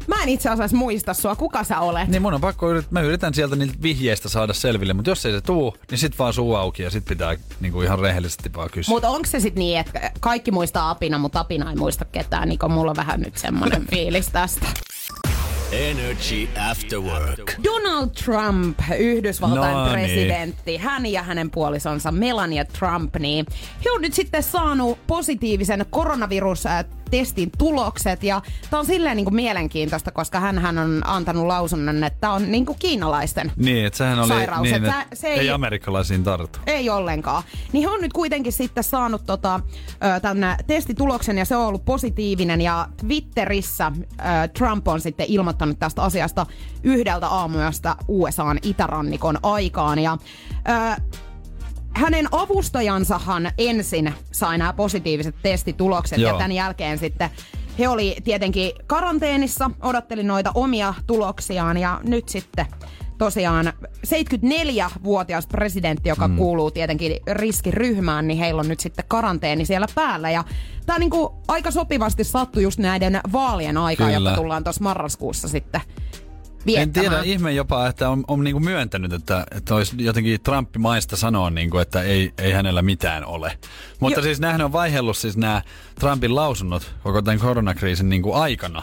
mä en itse asiassa muista sua, kuka sä olet. niin mun on pakko, yrit- mä yritän sieltä niiltä vihjeistä saada selville, mutta jos ei se tuu, niin sit vaan suu auki ja sit pitää niin kuin ihan rehellisesti vaan kysyä. Mutta onko se sitten niin, että kaikki muistaa Apina, mutta Apina ei muista ketään, niin kun mulla on vähän nyt semmoinen fiilis tästä. Energy After Work. Donald Trump, Yhdysvaltain No niin. presidentti, hän ja hänen puolisonsa Melania Trump, niin he on nyt sitten saanut positiivisen koronavirustestin tulokset. Ja tämä on silleen niin kuin mielenkiintoista, koska hän on antanut lausunnon, että tämä on niin kuin kiinalaisten Niin, että sehän oli sairaus. niin, että se ei, ei, amerikkalaisiin tartu. ei ollenkaan. Niin he on nyt kuitenkin sitten saanut tota, tämän testituloksen ja se on ollut positiivinen ja Twitterissä Trump on sitten ilmoittanut tästä asiasta yhdeltä aamuyöstä USAn itärannikon aikaan ja hänen avustajansahan ensin sai nämä positiiviset testitulokset Joo. ja tämän jälkeen sitten he oli tietenkin karanteenissa, odotteli noita omia tuloksiaan ja nyt sitten tosiaan 74-vuotias presidentti, joka mm. kuuluu tietenkin riskiryhmään, niin heillä on nyt sitten karanteeni siellä päällä. Ja tämä niinku aika sopivasti sattui just näiden vaalien aikaan, Kyllä. jotka tullaan tuossa marraskuussa sitten En viettämään. tiedä, ihme jopa, että on, on niinku myöntänyt, että, että olisi jotenkin Trump-maista sanoa, niinku, että ei, ei hänellä mitään ole. Mutta Jo- siis nämähän on vaihellut siis nämä Trumpin lausunnot koko tämän koronakriisin niinku aikana.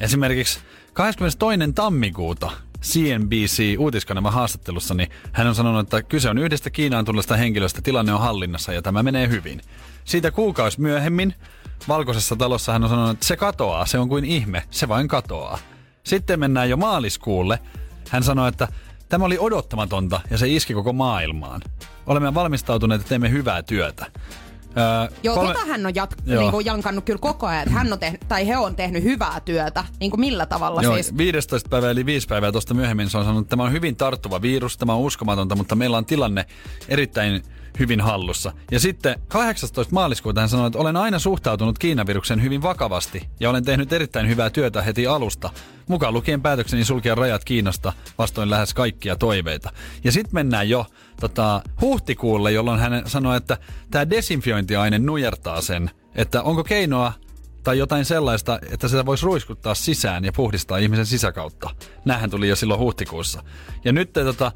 Esimerkiksi 22. tammikuuta CNBC uutiskanavan haastattelussa, niin hän on sanonut, että kyse on yhdestä Kiinaan tulleesta henkilöstä, tilanne on hallinnassa ja tämä menee hyvin. Siitä kuukausi myöhemmin Valkoisessa talossa hän on sanonut, että se katoaa, se on kuin ihme, se vain katoaa. Sitten mennään jo maaliskuulle. Hän sanoi, että tämä oli odottamatonta ja se iski koko maailmaan. Olemme valmistautuneet ja teemme hyvää työtä. Öö, Joo, kolme- tota hän on jat- Joo. niinku jankannut kyllä koko ajan, että hän on tehnyt, tai he on tehnyt hyvää työtä. Niin kuin millä tavalla Joo, siis? 15 päivää eli 5 päivää tuosta myöhemmin se on sanonut, että tämä on hyvin tarttuva virus, tämä on uskomatonta, mutta meillä on tilanne erittäin hyvin hallussa. Ja sitten 18. maaliskuuta hän sanoi, että olen aina suhtautunut Kiinaviruksen hyvin vakavasti ja olen tehnyt erittäin hyvää työtä heti alusta. Mukaan lukien päätökseni sulkea rajat Kiinasta vastoin lähes kaikkia toiveita. Ja sitten mennään jo tota, huhtikuulle, jolloin hän sanoi, että tämä desinfiointiaine nujertaa sen, että onko keinoa tai jotain sellaista, että sitä voisi ruiskuttaa sisään ja puhdistaa ihmisen sisäkautta. Nämähän tuli jo silloin huhtikuussa. Ja nyt tota,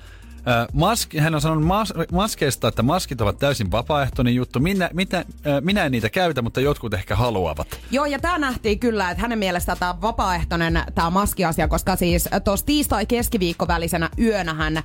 ää, mask, hän on sanonut mas, maskeista, että maskit ovat täysin vapaaehtoinen juttu. Minä, mitä, minä en niitä käytä, mutta jotkut ehkä haluavat. Joo, ja tämä nähtiin kyllä, että hänen mielestään tämä vapaaehtoinen tämä maskiasia, koska siis tuossa tiistai-keskiviikko välisenä yönähän ö,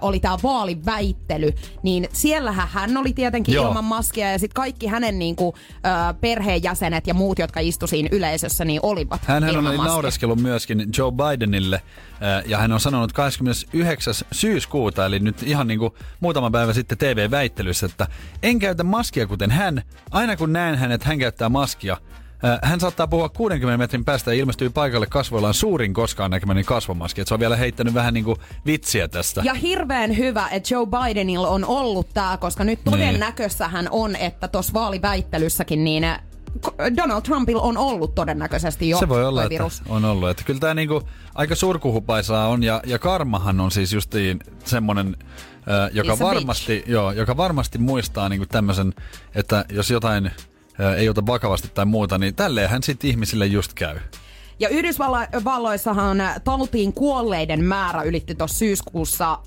oli tämä vaaliväittely, niin siellähän hän oli tietenkin Joo. Ilman maskia ja sitten kaikki hänen niinku, ö, perheenjäsenet ja muut, jotka istu siinä yleisössä, niin olivat Hän ilman oli maskia. naureskellut myöskin Joe Bidenille ää, ja hän on sanonut 29. syyskuuta, eli nyt ihan niin kuin muutama päivä sitten TV-väittelyssä, että en käytä maskia kuten hän. Aina kun näen hänet, hän käyttää maskia. Ää, Hän saattaa puhua 60 metrin päästä ja ilmestyy paikalle kasvoillaan suurin koskaan näkemäni kasvomaski. Et se on vielä heittänyt vähän niin kuin vitsiä tästä. Ja hirveän hyvä, että Joe Bidenilla on ollut tämä, koska nyt Niin. todennäköissähän on, että tuossa vaaliväittelyssäkin niin äh, Donald Trumpilla on ollut todennäköisesti jo Se voi olla, toi että virus. on ollut. Että kyllä tämä niinku aika surkuhupaisaa on ja, ja karmahan on siis justiin semmoinen, äh, joka, varmasti, joo, joka varmasti muistaa niinku tämmöisen, että jos jotain äh, ei ota vakavasti tai muuta, niin tälleenhän sitten ihmisille just käy. Ja Yhdysvalloissahan tautiin kuolleiden määrä ylitti tuossa syyskuussa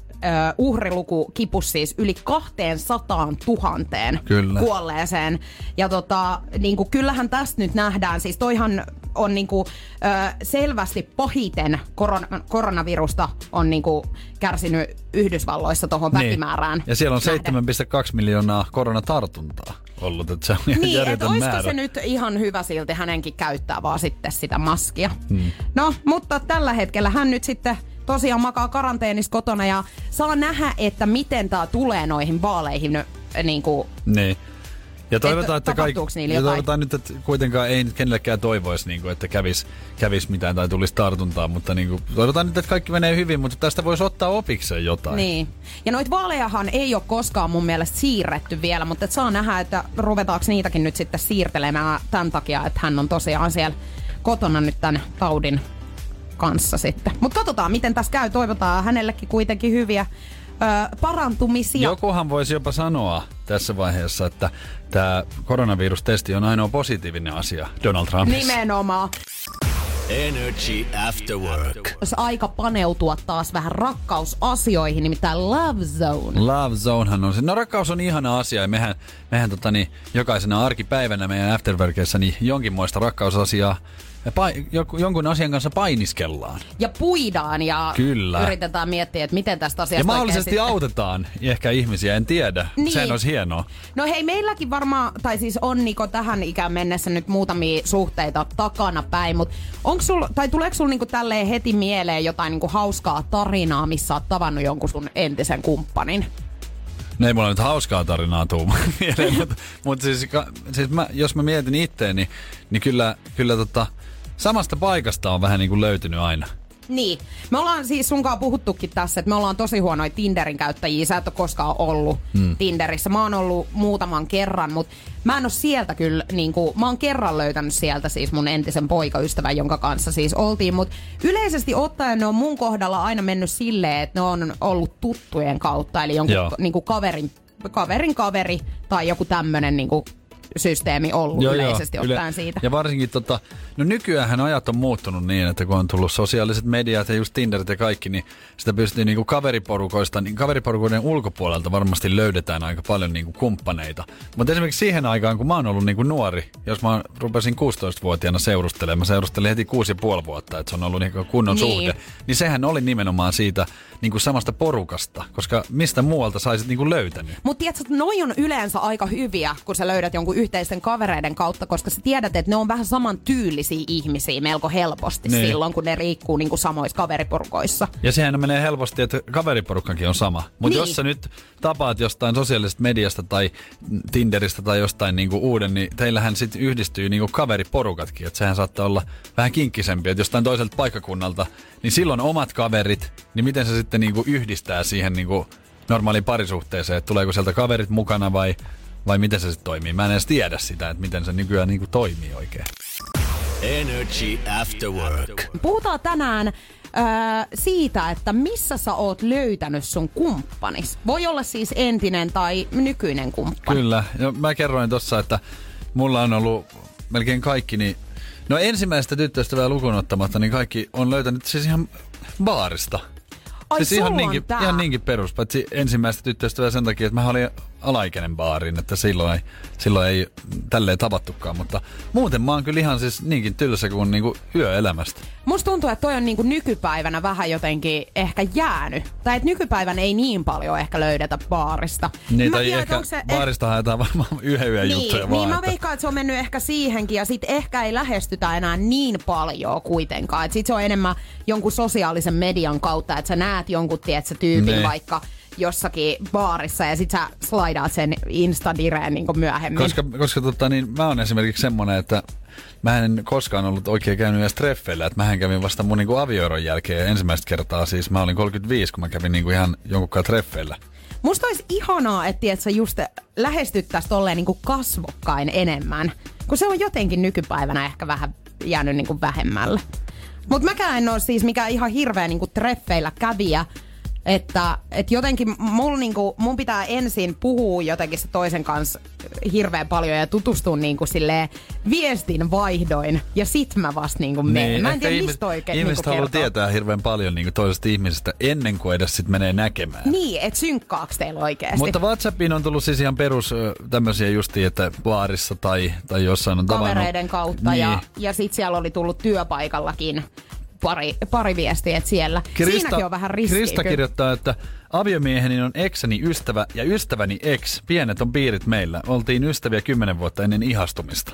uhriluku kipus siis yli 200 000 Kyllä. kuolleeseen. Ja tota, niin kuin, kyllähän tästä nyt nähdään, siis toihan on niinku, ö, selvästi pahiten koron, koronavirusta on niinku kärsinyt Yhdysvalloissa tuohon väkimäärään. Niin. Ja siellä on nähden. 7,2 miljoonaa koronatartuntaa ollut, että se on ihan Niin, että olisiko määrä. se nyt ihan hyvä silti hänenkin käyttää vaan sitten sitä maskia. Hmm. No, mutta tällä hetkellä hän nyt sitten tosiaan makaa karanteenissa kotona ja saa nähdä, että miten tämä tulee noihin vaaleihin niin kuin, Niin. Ja toivotaan, Että että, niillä ja toivotaan nyt, että kuitenkaan ei nyt kenellekään toivoisi, niin kuin, että kävis, kävis mitään tai tulisi tartuntaa, mutta niin kuin, toivotaan nyt, että kaikki menee hyvin, mutta tästä voisi ottaa opikseen jotain. Niin. Ja noita vaalejahan ei ole koskaan mun mielestä siirretty vielä, mutta et saa nähdä, että ruvetaanko niitäkin nyt sitten siirtelemään tämän takia, että hän on tosiaan siellä kotona nyt tämän taudin kanssa sitten. Mutta katsotaan, miten tässä käy. Toivotaan hänellekin kuitenkin hyviä ö, parantumisia. Jokuhan voisi jopa sanoa tässä vaiheessa, että tämä koronavirustesti on ainoa positiivinen asia Donald Trumpissa. Nimenomaan. Energy After Work. Olisi aika paneutua taas vähän rakkausasioihin, nimittäin Love Zone. Love Zonehan on se. No rakkaus on ihana asia ja mehän, mehän tota, niin, jokaisena arkipäivänä meidän afterworkissa niin jonkinmoista rakkausasiaa ja pai, joku, jonkun asian kanssa painiskellaan. Ja puidaan ja Kyllä. yritetään miettiä, että miten tästä Ja asiasta mahdollisesti oikein sitten- autetaan ehkä ihmisiä, en tiedä. Niin. Sehän olisi hienoa. No hei, meilläkin varmaan, tai siis on Niko tähän ikään mennessä nyt muutamia suhteita takana päin, mutta onko sul, tai tuleeko sul niinku tälleen heti mieleen jotain niinku hauskaa tarinaa, missä oot tavannut jonkun sun entisen kumppanin? No ei mulla nyt hauskaa tarinaa tuu mieleen, mutta mut siis, siis mä, jos mä mietin itteeni, niin kyllä, kyllä tota, samasta paikasta on vähän niin kuin löytynyt aina. Niin. Me ollaan siis sunkaan puhuttukin tässä, että me ollaan tosi huonoja Tinderin käyttäjiä. Sä et ole koskaan ollut hmm. Tinderissä. Mä oon ollut muutaman kerran, mutta mä en ole sieltä kyllä, niin kuin, mä oon kerran löytänyt sieltä siis mun entisen poikaystävän, jonka kanssa siis oltiin. Mutta yleisesti ottaen ne on mun kohdalla aina mennyt silleen, että ne on ollut tuttujen kautta. Eli jonkun Joo. niin kuin kaverin, kaverin kaveri tai joku tämmönen niin kuin systeemi ollut joo, yleisesti joo, ottaen siitä. Ja varsinkin tota, no nykyään ajat on muuttunut niin, että kun on tullut sosiaaliset mediat ja just Tinderit ja kaikki, niin sitä pystyy niinku kaveriporukoista, niin kaveriporukoiden ulkopuolelta varmasti löydetään aika paljon niinku kumppaneita. Mutta esimerkiksi siihen aikaan, kun mä oon ollut niinku nuori, jos mä rupesin 16-vuotiaana seurustelemaan, mä seurustelin heti 6,5 vuotta, että se on ollut niinku kunnon Niin. suhde, niin sehän oli nimenomaan siitä niinku samasta porukasta, koska mistä muualta saisit niinku löytänyt. Mutta tiedätkö, että noi on yleensä aika hyviä, kun sä löydät jonkun yhteisten kavereiden kautta, koska sä tiedät, että ne on vähän saman tyylisiä ihmisiä melko helposti Niin. silloin, kun ne riikkuu niinku samoissa kaveriporukoissa. Ja sehän menee helposti, että kaveriporukkakin on sama. Mutta Niin. jos sä nyt tapaat jostain sosiaalisesta mediasta tai Tinderistä tai jostain niinku uuden, niin teillähän sitten yhdistyy niinku kaveriporukatkin. Että sehän saattaa olla vähän kinkkisempi, että jostain toiselta paikkakunnalta, niin silloin omat kaverit, niin miten se sitten niinku yhdistää siihen niinku normaaliin parisuhteeseen, että tuleeko sieltä kaverit mukana vai, vai miten se sitten toimii. Mä en edes tiedä sitä, että miten se nykyään niinku toimii oikein. Energy After Work. Puhutaan tänään öö, siitä, että missä sä oot löytänyt sun kumppanis. Voi olla siis entinen tai nykyinen kumppani. Kyllä. Ja mä kerroin tossa, että mulla on ollut melkein kaikki, niin no ensimmäistä tyttöystävää lukuun ottamatta, niin kaikki on löytänyt siis ihan baarista. Ai, siis ihan niinkin, ihan niinkin perus, paitsi ensimmäistä tyttöystävää sen takia, että mä olin alaikäinen baariin, että silloin ei, silloin ei tälleen tavattukaan, mutta muuten mä oon kyllä ihan siis niinkin tylsä kuin niinku yöelämästä. Musta tuntuu, että toi on niinku nykypäivänä vähän jotenkin ehkä jäänyt. Tai että nykypäivänä ei niin paljon ehkä löydetä baarista. Niin, Mä tai tiedän, ehkä se baarista haetaan varmaan yhden yön juttuja niin, vaan. niin mä että- veikkaan, että se on mennyt ehkä siihenkin ja sit ehkä ei lähestytä enää niin paljon kuitenkaan. Et sit se on enemmän jonkun sosiaalisen median kautta, että sä näet jonkun, tiedätkö, tyypin Ne. vaikka jossakin baarissa ja sit sä slaidaat sen Instadireen niin myöhemmin. Koska, koska tota, niin mä oon esimerkiksi semmonen, että mä en koskaan ollut oikein käynyt edes treffeillä, että mähän kävin vasta mun niinku avioeron jälkeen ensimmäistä kertaa, siis mä olin 35, kun mä kävin niinku ihan jonkunkaan treffeillä. Musta olisi ihanaa, että tiedätkö, just lähestyttäisiin tolleen niin kasvokkain enemmän. Kun se on jotenkin nykypäivänä ehkä vähän jäänyt niin vähemmälle. Mutta mäkään en ole siis mikään ihan hirveä niin treffeillä kävijä. Että et jotenkin mul, niinku, mun pitää ensin puhua jotenkin se toisen kanssa hirveän paljon ja tutustua niinku silleen viestin vaihdoin ja sit mä vasta niinku menen. Mä en tiedä, ihmis- mistä oikein Ihmiset niinku haluaa tietää hirveän paljon niin toisesta ihmisestä ennen kuin edes sit menee näkemään. Niin, et synkkaaks teillä oikeesti? Mutta WhatsAppiin on tullut siis ihan perus tämmöisiä justiin, että baarissa tai, tai jossain on tavannut. kavereiden kautta niin. ja, ja sit siellä oli tullut työpaikallakin pari, pari viestiä, että siellä. Siinäkin on vähän riskiä. Krista kyllä. kirjoittaa, että aviomieheni on ekseni ystävä ja ystäväni ex. Pienet on piirit meillä. Oltiin ystäviä kymmenen vuotta ennen ihastumista.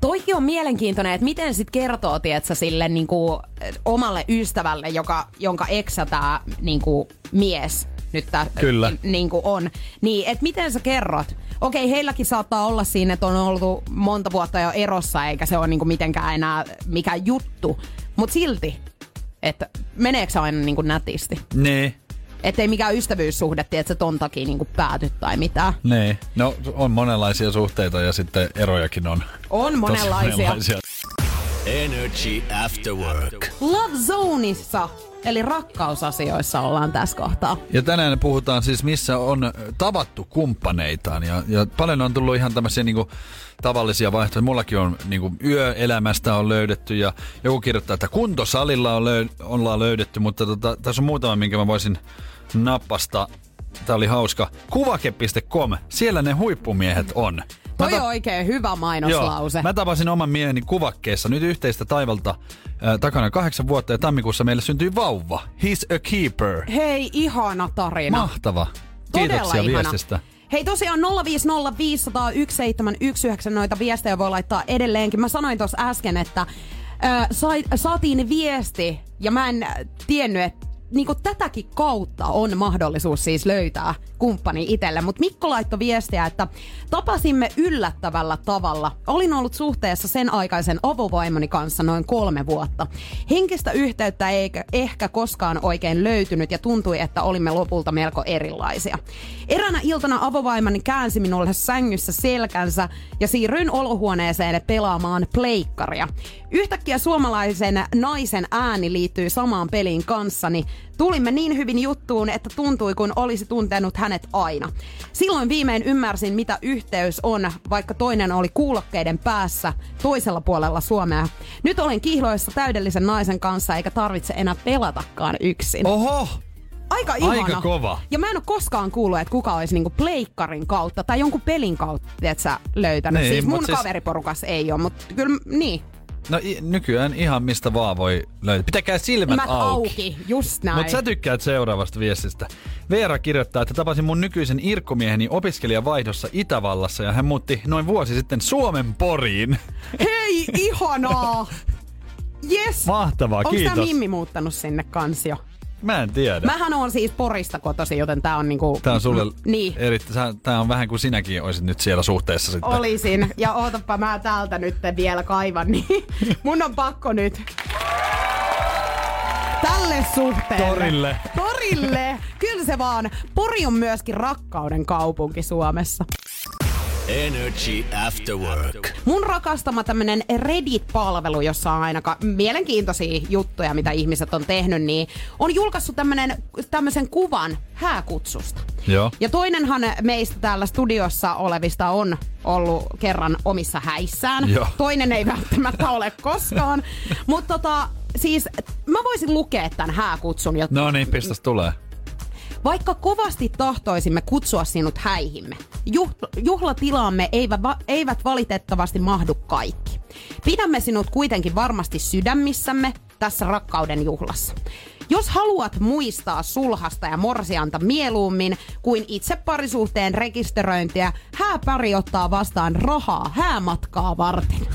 Toikin on mielenkiintoinen, että miten sit kertoo, tietsä, sille niinku, eh, omalle ystävälle, joka, jonka eksä tää niinku, mies nyt tää, Kyllä. Niinku on. Niin, että miten sä kerrot? Okei, heilläkin saattaa olla siinä, että on ollut monta vuotta jo erossa, eikä se ole niinku mitenkään enää mikään juttu. Mutta silti, että meneekö aina niinku nätisti? Nee, Että ei mikään ystävyyssuhde, että se ton takia niinku pääty tai mitään. nee. No on monenlaisia suhteita ja sitten erojakin on. On monenlaisia. monenlaisia. Energy After Work. Love Zoneissa, eli rakkausasioissa ollaan tässä kohtaa. Ja tänään puhutaan siis, missä on tavattu kumppaneitaan. Ja, ja paljon on tullut ihan tämmöisiä niinku tavallisia vaihtoehtoja. Mullakin on niinku yöelämästä on löydetty ja joku kirjoittaa, että kuntosalilla on löy- ollaan löydetty, mutta tota, tässä on muutama, minkä mä voisin nappasta. Tämä oli hauska. Kuvake.com, siellä ne huippumiehet on. Toi ta- on oikein hyvä mainoslause. Joo, mä tapasin oman mieheni kuvakkeessa nyt yhteistä taivalta äh, takana kahdeksan vuotta ja tammikuussa meille syntyi vauva. He's a keeper. Hei, ihana tarina. Mahtava. Todella Kiitoksia ihana. viestistä. Hei tosiaan 050501719 noita viestejä voi laittaa edelleenkin. Mä sanoin tuossa äsken, että ö, sai, saatiin viesti ja mä en tiennyt, että niinku tätäkin kautta on mahdollisuus siis löytää kumppani itselle. Mutta Mikko laittoi viestiä, että tapasimme yllättävällä tavalla. Olin ollut suhteessa sen aikaisen avovaimoni kanssa noin kolme vuotta. Henkistä yhteyttä ei ehkä koskaan oikein löytynyt ja tuntui, että olimme lopulta melko erilaisia. Eräänä iltana avovaimoni käänsi minulle sängyssä selkänsä ja siirryin olohuoneeseen pelaamaan pleikkaria. Yhtäkkiä suomalaisen naisen ääni liittyy samaan peliin kanssani. Tulimme niin hyvin juttuun, että tuntui kuin olisi tuntenut hänet aina. Silloin viimein ymmärsin, mitä yhteys on, vaikka toinen oli kuulokkeiden päässä toisella puolella Suomea. Nyt olen kihloissa täydellisen naisen kanssa, eikä tarvitse enää pelatakaan yksin. Oho! Aika ihana. Aika kova. Ja mä en ole koskaan kuullut, että kuka olisi niinku pleikkarin kautta tai jonkun pelin kautta, että sä löytänyt. Niin, siis mun siis- kaveriporukas ei ole, mutta kyllä niin. No i- nykyään ihan mistä vaan voi löytää. Pitäkää silmät Mä auki. auki, just näin. Mutta sä tykkäät seuraavasta viestistä. Veera kirjoittaa, että tapasin mun nykyisen irkkomieheni opiskelijavaihdossa Itävallassa ja hän muutti noin vuosi sitten Suomen Poriin. Hei, ihanaa! Yes! Mahtavaa, Onko kiitos. tää Mimmi muuttanut sinne kans jo? Mä en tiedä. Mähän on siis Porista kotosi, joten tää on niinku... Tää on sulle Niin. eri, sä- tää on vähän kuin sinäkin olisit nyt siellä suhteessa sitten. Olisin. Ja ootapa mä täältä nyt vielä kaivan, niin mun on pakko nyt tälle suhteelle. Torille. Torille. Kyllä se vaan. Pori on myöskin rakkauden kaupunki Suomessa. Energy After Work. Mun rakastama tämmönen Reddit-palvelu, jossa on aina ka- mielenkiintoisia juttuja, mitä ihmiset on tehnyt, niin on julkaissut tämmönen, tämmöisen kuvan hääkutsusta. Joo. Ja toinenhan meistä täällä studiossa olevista on ollut kerran omissa häissään. Joo. Toinen ei välttämättä ole koskaan. Mutta tota, siis mä voisin lukea tämän hääkutsun. Ja No niin, pistas tulee. Vaikka kovasti tahtoisimme kutsua sinut häihimme, juh- juhlatilaamme eivät, va- eivät valitettavasti mahdu kaikki. Pidämme sinut kuitenkin varmasti sydämissämme tässä rakkauden juhlassa. Jos haluat muistaa sulhasta ja morsianta mieluummin kuin itse parisuhteen rekisteröintiä, hääpari ottaa vastaan rahaa häämatkaa varten.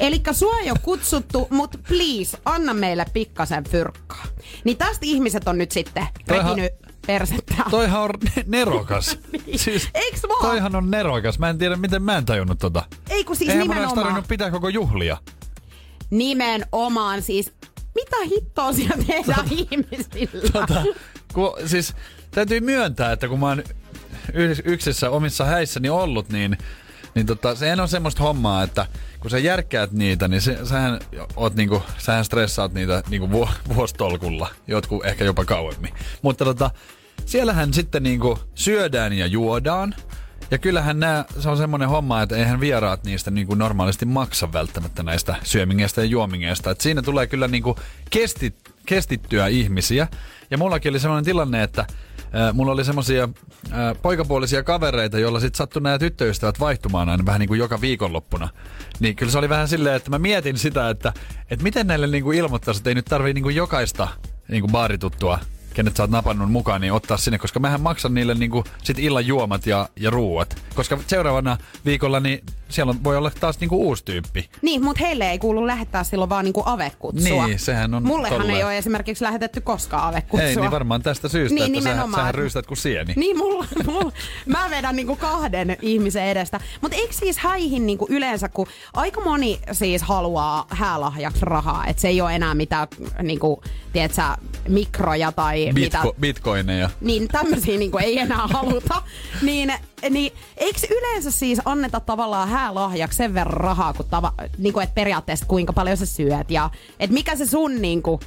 Eli sua ei ole kutsuttu, mutta please, anna meille pikkasen fyrkkaa. Niin tästä ihmiset on nyt sitten repinyt persettä. Toihan on ne- nerokas. siis, Eiks vaan? Toihan on nerokas. Mä en tiedä, miten mä en tajunnut tota. Ei kun siis Eihän nimenomaan. tarvinnut pitää koko juhlia. Nimenomaan siis. Mitä hittoa siellä tehdään ihmisillä? Tota, kun, siis täytyy myöntää, että kun mä oon yksissä omissa häissäni ollut, niin Niin tota, sehän on semmoista hommaa, että kun sä järkkäät niitä, niin se, sähän, oot niinku, sähän stressaat niitä niinku vu, vuostolkulla, jotkut ehkä jopa kauemmin. Mutta tota, siellähän sitten niinku syödään ja juodaan. Ja kyllähän nää, se on semmoinen homma, että eihän vieraat niistä niin kuin normaalisti maksa välttämättä näistä syömingeistä ja juomingeista. Et siinä tulee kyllä niin kuin kestit, kestittyä ihmisiä. Ja mullakin oli semmoinen tilanne, että äh, mulla oli semmoisia äh, poikapuolisia kavereita, joilla sitten sattui nämä tyttöystävät vaihtumaan aina vähän niin kuin joka viikonloppuna. Niin kyllä se oli vähän silleen, että mä mietin sitä, että, että miten näille niin kuin ilmoittaisi, että ei nyt tarvii niin kuin jokaista niin kuin baarituttua kenet sä oot napannut mukaan, niin ottaa sinne, koska mähän maksan niille niinku sit illan juomat ja, ja ruuat. Koska seuraavana viikolla niin siellä on, voi olla taas niinku uusi tyyppi. Niin, mutta heille ei kuulu lähettää silloin vaan niinku avekutsua. Niin, sehän on Mullehan tolleen. ei ole esimerkiksi lähetetty koskaan avekutsua. Ei, niin varmaan tästä syystä, Niin, että sähän, nimenomaan. sähän ryystät kuin sieni. Niin, mulla, mulla, mä vedän niinku kahden ihmisen edestä. Mutta eikö siis häihin niinku yleensä, kun aika moni siis haluaa häälahjaksi rahaa, että se ei ole enää mitään niinku, tiedätkö, mikroja tai mitä. Bitco, bitcoineja. Niin tämmöisiä niinku ei enää haluta. Niin, niin eikö yleensä siis anneta tavallaan häälahjaksi sen verran rahaa, kun tava, niinku, että periaatteessa kuinka paljon sä syöt ja että mikä se sun niinku,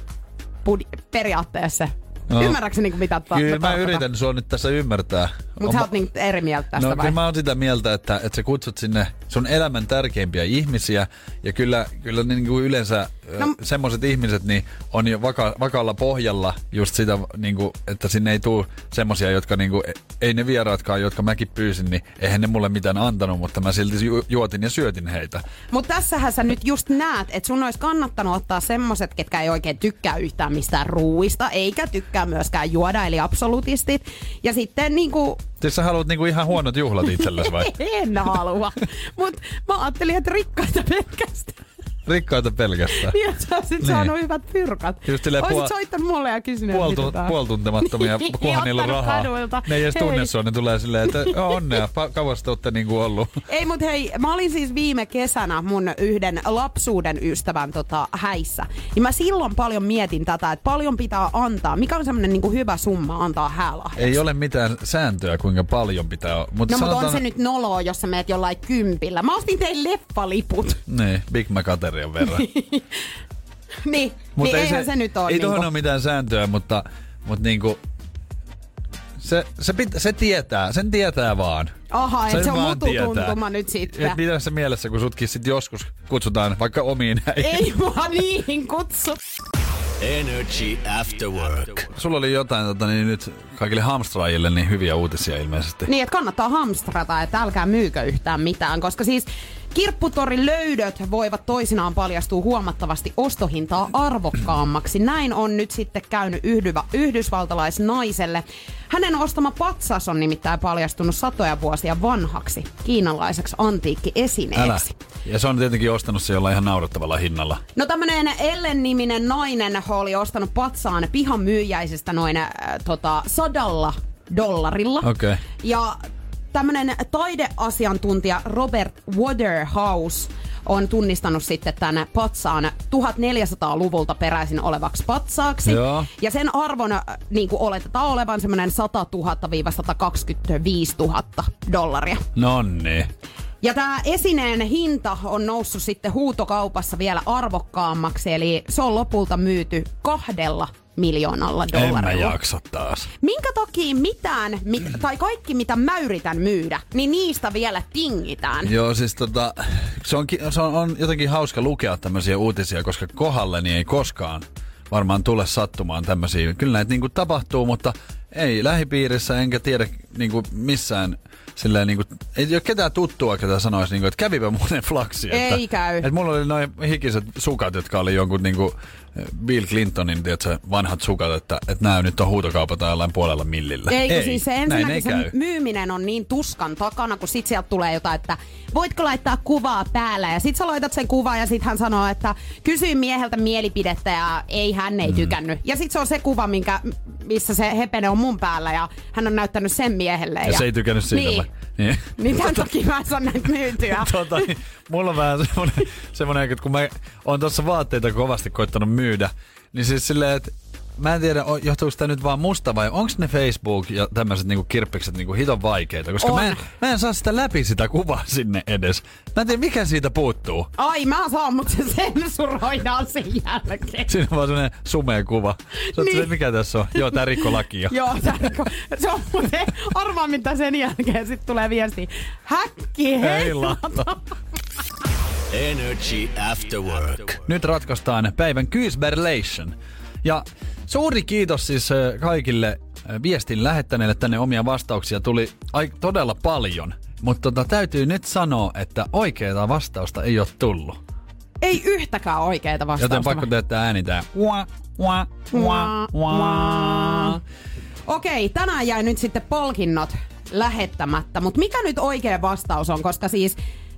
bud- periaatteessa No. Ymmärrätkö niinku mitä ta- Kyllä mä tarkoitan? yritän sua nyt tässä ymmärtää. Mutta sä oot niin eri mieltä tästä No vai? kyllä mä oon sitä mieltä, että, että sä kutsut sinne sun elämän tärkeimpiä ihmisiä. Ja kyllä, kyllä niin kuin yleensä no. Semmoiset ihmiset niin on jo vaka, vakaalla pohjalla just sitä, niin kuin, että sinne ei tule semmosia, jotka niin kuin, ei ne vieraatkaan, jotka mäkin pyysin, niin eihän ne mulle mitään antanut, mutta mä silti ju, juotin ja syötin heitä. Mutta tässähän sä nyt just näet, että sun olisi kannattanut ottaa semmoset, ketkä ei oikein tykkää yhtään mistään ruuista, eikä tykkää myöskään juoda, eli absolutistit. Ja sitten niinku, Siis sä haluat niinku ihan huonot juhlat itsellesi vai? en halua. Mutta mä ajattelin, että rikkaita pelkästään. Rikkaita pelkästään. Niin, että sä olisit Niin. niin. saanut hyvät pyrkat. Just Olisit puol- soittanut mulle ja kysynyt, tää on. puoltuntemattomia, Niin, kunhan niillä on ottanut rahaa. kaduilta. Ne ei edes tunne sua, ne tulee silleen, että "Oo, onnea, pa- kauas te ootte niinku ollut. Ei, mut hei, mä olin siis viime kesänä mun yhden lapsuuden ystävän tota, häissä. Niin mä silloin paljon mietin tätä, että paljon pitää antaa. Mikä on semmonen niinku hyvä summa antaa häälahjaksi? Ei ole mitään sääntöä, kuinka paljon pitää olla. Mut No mutta sanotaan, on se nyt noloa, jos sä meet jollain kympillä. Mä ostin teille leffaliput. Niin, Big Mac aterian verran. niin, Mut niin eihän se, nyt ole. Ei tuohon niinku. ole mitään sääntöä, mutta, mutta niinku, se, se, pit, se tietää, sen tietää vaan. Aha, Sen et se on vaan tietää. mututuntuma nyt sitten. Et mitä se mielessä, kun sutkin sit joskus kutsutaan vaikka omiin häihin. Ei mua niihin kutsu. Energy After Work. Sulla oli jotain tota, niin nyt kaikille hamstraajille niin hyviä uutisia ilmeisesti. Niin, että kannattaa hamstrata, että älkää myykö yhtään mitään, koska siis Kirpputorin löydöt voivat toisinaan paljastua huomattavasti ostohintaa arvokkaammaksi. Näin on nyt sitten käynyt yhdyvä, yhdysvaltalaisnaiselle. Hänen ostama patsas on nimittäin paljastunut satoja vuosia vanhaksi kiinalaiseksi antiikkiesineeksi. Älä. Ja se on tietenkin ostanut se jollain ihan naurettavalla hinnalla. No tämmönen Ellen-niminen nainen oli ostanut patsaan pihan myyjäisestä noin äh, tota, sadalla dollarilla. Okei. Ja tämmönen taideasiantuntija Robert Waterhouse on tunnistanut sitten tämän patsaan 1400-luvulta peräisin olevaksi patsaaksi. Joo. Ja sen arvon äh, niin kuin oletetaan olevan semmoinen 100 000-125 000 dollaria. Nonni. Ja tämä esineen hinta on noussut sitten huutokaupassa vielä arvokkaammaksi, eli se on lopulta myyty kahdella miljoonalla En mä dollarilla. jaksa taas. Minkä takia mitään, mit, tai kaikki mitä mä yritän myydä, niin niistä vielä tingitään? Joo, siis tota, se, on, se on, on jotenkin hauska lukea tämmöisiä uutisia, koska kohdalleni ei koskaan varmaan tule sattumaan tämmöisiä. Kyllä näitä niinku tapahtuu, mutta ei lähipiirissä enkä tiedä niinku missään silleen niinku, ei ole ketään tuttua, ketä sanoisi niinku, että kävipä muuten flaksi. Että, Ei käy. Että mulla oli noin hikiset sukat, jotka oli jonkun niinku Bill Clintonin tiedätkö, vanhat sukat, että, että nämä nyt on huutokaupata jollain puolella millillä. Ei, kun siis se ei ensinnäkin käy. se myyminen on niin tuskan takana, kun sit sieltä tulee jotain, että voitko laittaa kuvaa päällä. Ja sit sä laitat sen kuvan ja sit hän sanoo, että kysy mieheltä mielipidettä ja ei hän ei tykännyt. Ja sit se on se kuva, minkä, missä se hepene on mun päällä ja hän on näyttänyt sen miehelle. Ja se ei tykännyt siitä Niin. Niin. Niin tämän takia mä en saa näitä myytyä. tota, niin, mulla on vähän semmonen, semmonen, että kun mä oon tuossa vaatteita kovasti koittanut myydä, niin siis silleen, että mä en tiedä, johtuuko tämä nyt vaan musta vai onko ne Facebook ja tämmöiset niinku kirppikset niinku hiton vaikeita, koska On. mä en, mä en saa sitä läpi sitä kuvaa sinne edes. Mä en tiedä, mikä siitä puuttuu. Ai mä saan, mutta se sensuroidaan sen jälkeen. Siinä on vaan sellainen sumea kuva. Sä Niin. niin. mikä tässä on? Joo, tää rikko lakia. Joo, Tarko. Se on muuten, arvaa mitä sen jälkeen sitten tulee viesti. Häkki, Ei hei. Latta. Energy After Work. Nyt ratkaistaan päivän Kyysberlation. Ja suuri kiitos siis ö, kaikille ö, viestin lähettäneille tänne omia vastauksia. Tuli ai, todella paljon. Mutta tota, täytyy nyt sanoa, että oikeaa vastausta ei ole tullut. Ei yhtäkään oikeita vastausta. Joten pakko tehdä ääni tää. Ua, ua, ua, ua. Okei, tänään jäi nyt sitten palkinnot lähettämättä, mutta mikä nyt oikea vastaus on, koska siis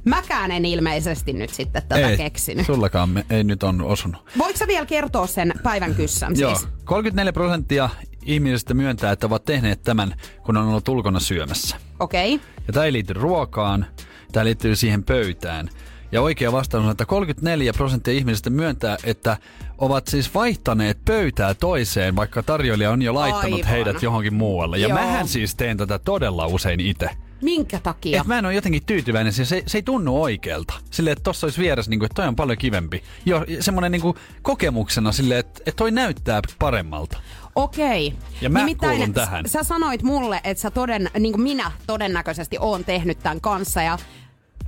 mäkään en ilmeisesti nyt sitten tätä ei, keksinyt. sullakaan me, ei nyt on osunut. Voitko sä vielä kertoa sen päivän kyssän Joo, siis? 34 prosenttia ihmisistä myöntää, että ovat tehneet tämän, kun on ollut ulkona syömässä. Okei. Okay. Ja tämä ei liity ruokaan, tämä liittyy siihen pöytään. Ja oikea vastaus on, että 34 prosenttia ihmisistä myöntää, että ovat siis vaihtaneet pöytää toiseen, vaikka tarjoilija on jo laittanut Aivan. heidät johonkin muualle. Ja Joo. mähän siis teen tätä todella usein itse. Minkä takia? Et mä en ole jotenkin tyytyväinen, se, se, se ei tunnu oikealta. Silleen, että tossa olisi vieressä, niin kuin, että toi on paljon kivempi. Jo, semmoinen niin kokemuksena silleen, että, että toi näyttää paremmalta. Okei. Ja mä Nimittäin kuulun tähän. Sä sanoit mulle, että sä toden, niin kuin minä todennäköisesti oon tehnyt tämän kanssa ja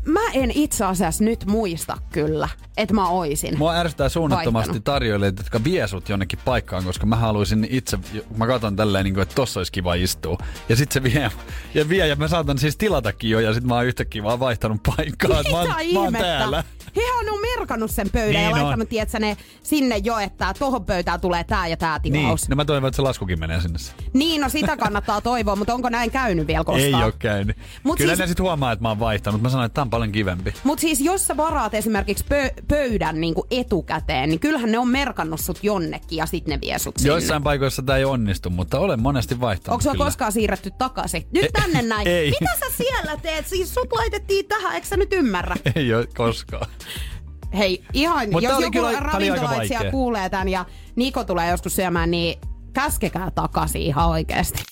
mä en itse asiassa nyt muista kyllä, että mä oisin. Mua ärsyttää suunnattomasti Vaihtanut. tarjoilijat, jotka vie sut jonnekin paikkaan, koska mä haluaisin itse, mä katson tälleen, niin kuin, että tossa olisi kiva istua. Ja sit se vie, ja vie, ja mä saatan siis tilatakin jo, ja sit mä oon yhtäkkiä vaan vaihtanut paikkaa, että mä, oon- Mitä mä oon täällä. Hehän on merkannut sen pöydän Niin ja laittanut, tietsä, ne sinne jo, että tohon pöytään tulee tää ja tää Niin, tilaus. no mä toivon, että se laskukin menee sinne. Niin, no sitä kannattaa toivoa, mutta onko näin käynyt vielä koskaan? Ei oo käynyt. Mut Kyllä siis- ne sit huomaa, että mä oon vaihtanut. Mä sanoin, että on paljon kivempi. Mutta siis jos sä varaat esimerkiksi pö- pöydän niin etukäteen, niin kyllähän ne on merkannut sut jonnekin ja sit ne vie sut sinne. Joissain paikoissa tämä ei onnistu, mutta olen monesti vaihtanut Onko sulla kyllä. koskaan siirretty takaisin? Nyt Ei- tänne näin. ei. Mitä sä siellä teet? Siis sut laitettiin tähän, eikö sä nyt ymmärrä? Ei ole koskaan. Hei, ihan, Mut jos joku kyllä- ravintolaitsija kuulee tän ja Niko tulee joskus syömään, niin käskekää takaisin ihan oikeesti.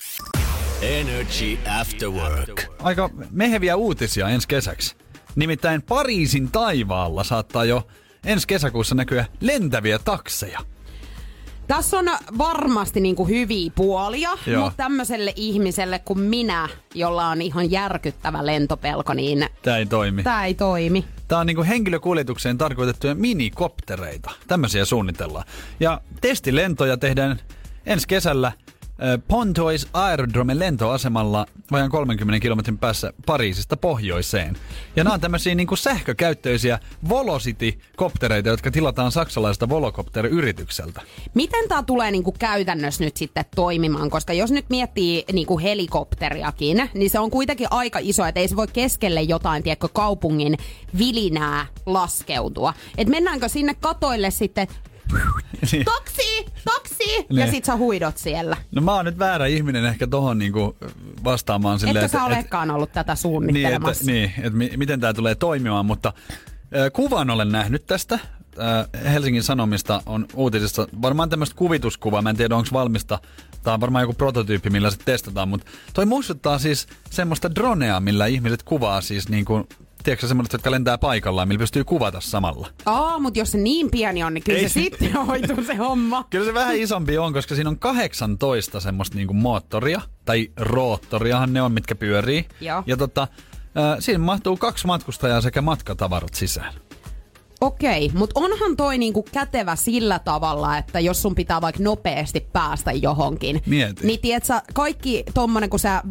Energy After Work. Aika meheviä uutisia ensi kesäksi. Nimittäin Pariisin taivaalla saattaa jo ensi kesäkuussa näkyä lentäviä takseja. Tässä on varmasti niinku hyviä puolia, Joo. mutta tämmöiselle ihmiselle kuin minä, jolla on ihan järkyttävä lentopelko, niin Tämä ei toimi. tämä ei toimi. Tämä on niinku henkilökuljetukseen tarkoitettuja minikoptereita. Tämmöisiä suunnitellaan. Ja testilentoja tehdään ensi kesällä Pontois Aerodrome lentoasemalla vajan 30 kilometrin päässä Pariisista pohjoiseen. Ja nämä on tämmöisiä niinku sähkökäyttöisiä Volocity-koptereita, jotka tilataan saksalaiselta Volocopter-yritykseltä. Miten tämä tulee niinku käytännössä nyt sitten toimimaan? Koska jos nyt miettii niinku helikopteriakin, niin se on kuitenkin aika iso, että ei se voi keskelle jotain, tiedätkö, kaupungin vilinää laskeutua. Et mennäänkö sinne katoille sitten, Niin. Taksi, taksi, ja Niin. sit sä huidot siellä. No mä oon nyt väärä ihminen ehkä tohon niinku vastaamaan silleen, Että sä olekaan ollut tätä Niin, että, suunnittelemassa. niin, että mi- miten tämä tulee toimimaan, mutta ö, kuvan olen nähnyt tästä. Ö, Helsingin Sanomista on uutisissa varmaan tämmöistä kuvituskuvaa, mä en tiedä onko valmista, tämä on varmaan joku prototyyppi, millä se testataan, mutta toi muistuttaa siis semmoista dronea, millä ihmiset kuvaa siis niin kuin, tiedätkö semmoiset, jotka lentää paikallaan, millä pystyy kuvata samalla. Aa, mutta jos se niin pieni on, niin kyllä Ei se sitten hoituu se homma. Kyllä se vähän isompi on, koska siinä on 18 semmoista niinku moottoria, tai roottoriahan ne on, mitkä pyörii. Joo. Ja tota, ö, siinä mahtuu kaksi matkustajaa sekä matkatavarat sisään. Okei, mutta onhan toi niinku kätevä sillä tavalla, että jos sun pitää vaikka nopeasti päästä johonkin. Mieti. Niin tiedätkö, kaikki tommonen, kun sä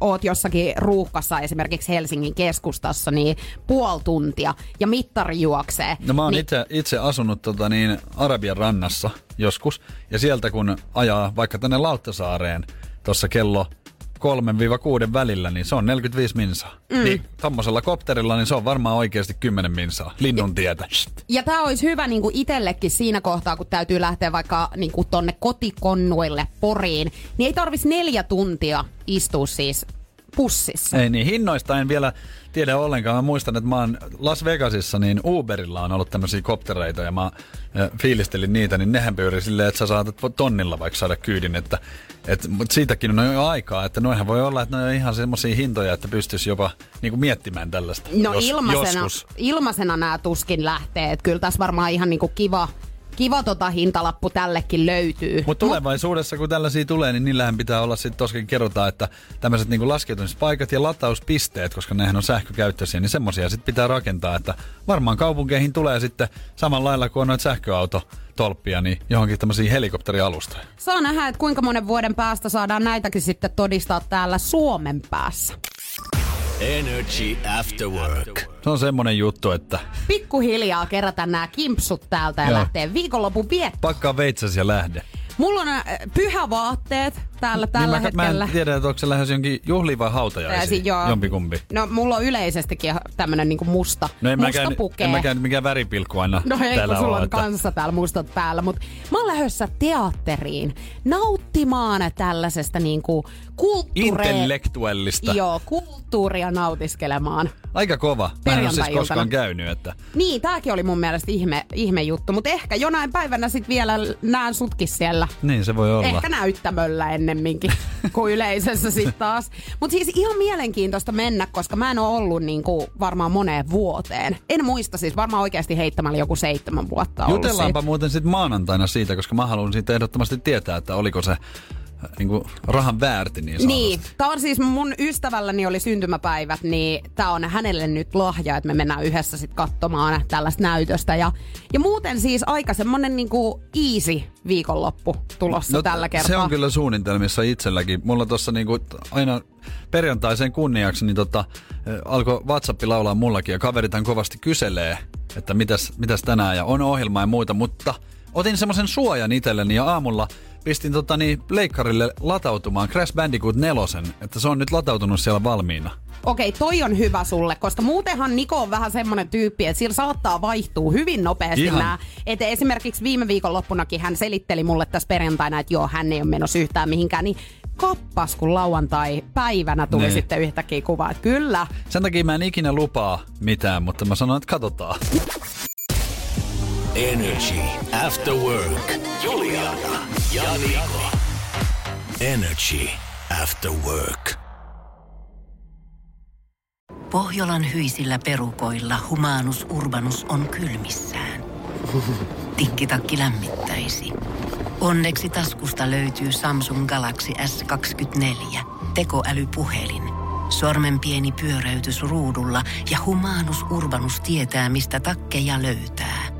oot jossakin ruuhkassa esimerkiksi Helsingin keskustassa, niin puoli tuntia ja mittari juoksee. No mä oon niin, itse, itse asunut tota niin, Arabian rannassa joskus, ja sieltä kun ajaa vaikka tänne Lauttasaareen tuossa kello 3-6 välillä, niin se on 45 minsaa. Mm. Niin tommosella kopterilla, niin se on varmaan oikeasti 10 minsaa. Linnun tietä. Ja tämä olisi hyvä niinku itsellekin siinä kohtaa, kun täytyy lähteä vaikka niinku tonne kotikonnuille Poriin, niin ei tarvitsisi neljä tuntia istua siis pussissa. Ei niin, hinnoista en vielä tiedä ollenkaan. Mä muistan, että mä oon Las Vegasissa, niin Uberilla on ollut tämmöisiä koptereita ja mä fiilistelin niitä, niin nehän pyörii silleen, että sä saatat tonnilla vaikka saada kyydin, että et, mutta siitäkin on jo aikaa, että noihän voi olla, että ne on ihan semmoisia hintoja, että pystyisi jopa niinku miettimään tällaista. No jos, ilmaisena, joskus. ilmaisena nämä tuskin lähtee. että kyllä tässä varmaan ihan niinku kiva, kiva tota hintalappu tällekin löytyy. Mutta tulevaisuudessa, kun tällaisia tulee, niin niillähän pitää olla sitten tosiaan kerrotaan, että tämmöiset niinku laskeutumispaikat ja latauspisteet, koska nehän on sähkökäyttöisiä, niin semmoisia sitten pitää rakentaa, että varmaan kaupunkeihin tulee sitten samalla lailla kuin on noita sähköautotolppia, niin johonkin tämmöisiä helikopterialustoja. Saa nähdä, että kuinka monen vuoden päästä saadaan näitäkin sitten todistaa täällä Suomen päässä. Energy After Work. Se on semmonen juttu, että Pikkuhiljaa kerätä nämä kimpsut täältä ja Joo. lähtee viikonlopun viettoon. pakkaa veitsäsi ja lähde. Mulla on äh, pyhävaatteet täällä tällä niin mä, hetkellä. mä en tiedä, että onko se lähes jonkin juhliin vai hautajaisiin. si- joo. Jompikumpi. No mulla on yleisestikin tämmönen niinku musta, No en musta mäkään, pukee. en mäkään mikään väripilkku aina No ei, täällä kun sulla on että- kanssa täällä mustat päällä, mutta mä oon lähdössä teatteriin nauttimaan tällaisesta niinku kulttuure... Intellektuellista. Joo, kulttuuria nautiskelemaan. Aika kova. Mä en ole siis koskaan käynyt, että Niin, tääkin oli mun mielestä ihme, ihme juttu, mutta ehkä jonain päivänä sit vielä näen sutkin siellä. niin se voi olla. Ehkä näyttämöllä ennemminkin kuin yleisössä sitten taas. Mutta siis ihan mielenkiintoista mennä, koska mä en ole ollut niinku varmaan moneen vuoteen. En muista siis, varmaan oikeasti heittämällä joku seitsemän vuotta Jutellaanpa siitä. muuten sitten maanantaina siitä, koska mä haluan siitä ehdottomasti tietää, että oliko se niin kuin rahan väärti niin sanotusti. Niin, tää on siis mun ystävälläni oli syntymäpäivät, niin tää on hänelle nyt lahja, että me mennään yhdessä sit katsomaan tällaista näytöstä. Ja, ja muuten siis aika semmonen niinku easy viikonloppu tulossa no, tällä kertaa. Se on kyllä suunnitelmissa itselläkin. Mulla tuossa niinku aina perjantaisen kunniaksi niin tota, eh, alkoi WhatsApp laulaa mullakin ja kaverithan kovasti kyselee, että mitäs, mitäs tänään ja on ohjelma ja muuta, mutta otin semmoisen suojan itselleni ja aamulla pistin tota niin, leikkarille latautumaan Crash Bandicoot 4, että se on nyt latautunut siellä valmiina. Okei, toi on hyvä sulle, koska muutenhan Niko on vähän semmonen tyyppi, että sillä saattaa vaihtua hyvin nopeasti Ihan. nämä. Että esimerkiksi viime viikon loppunakin hän selitteli mulle tässä perjantaina, että joo, hän ei ole menossa yhtään mihinkään, niin kappas, kun lauantai päivänä tuli Niin. sitten yhtäkkiä kuva, että kyllä. Sen takia mä en ikinä lupaa mitään, mutta mä sanon, että katsotaan. Energy After Work. Juliana ja Niko. Energy After Work. Pohjolan hyisillä perukoilla humanus urbanus on kylmissään. Tikkitakki lämmittäisi. Onneksi taskusta löytyy Samsung Galaxy S24 tekoälypuhelin. Sormen pieni pyöräytys ruudulla ja humanus urbanus tietää, mistä takkeja löytää.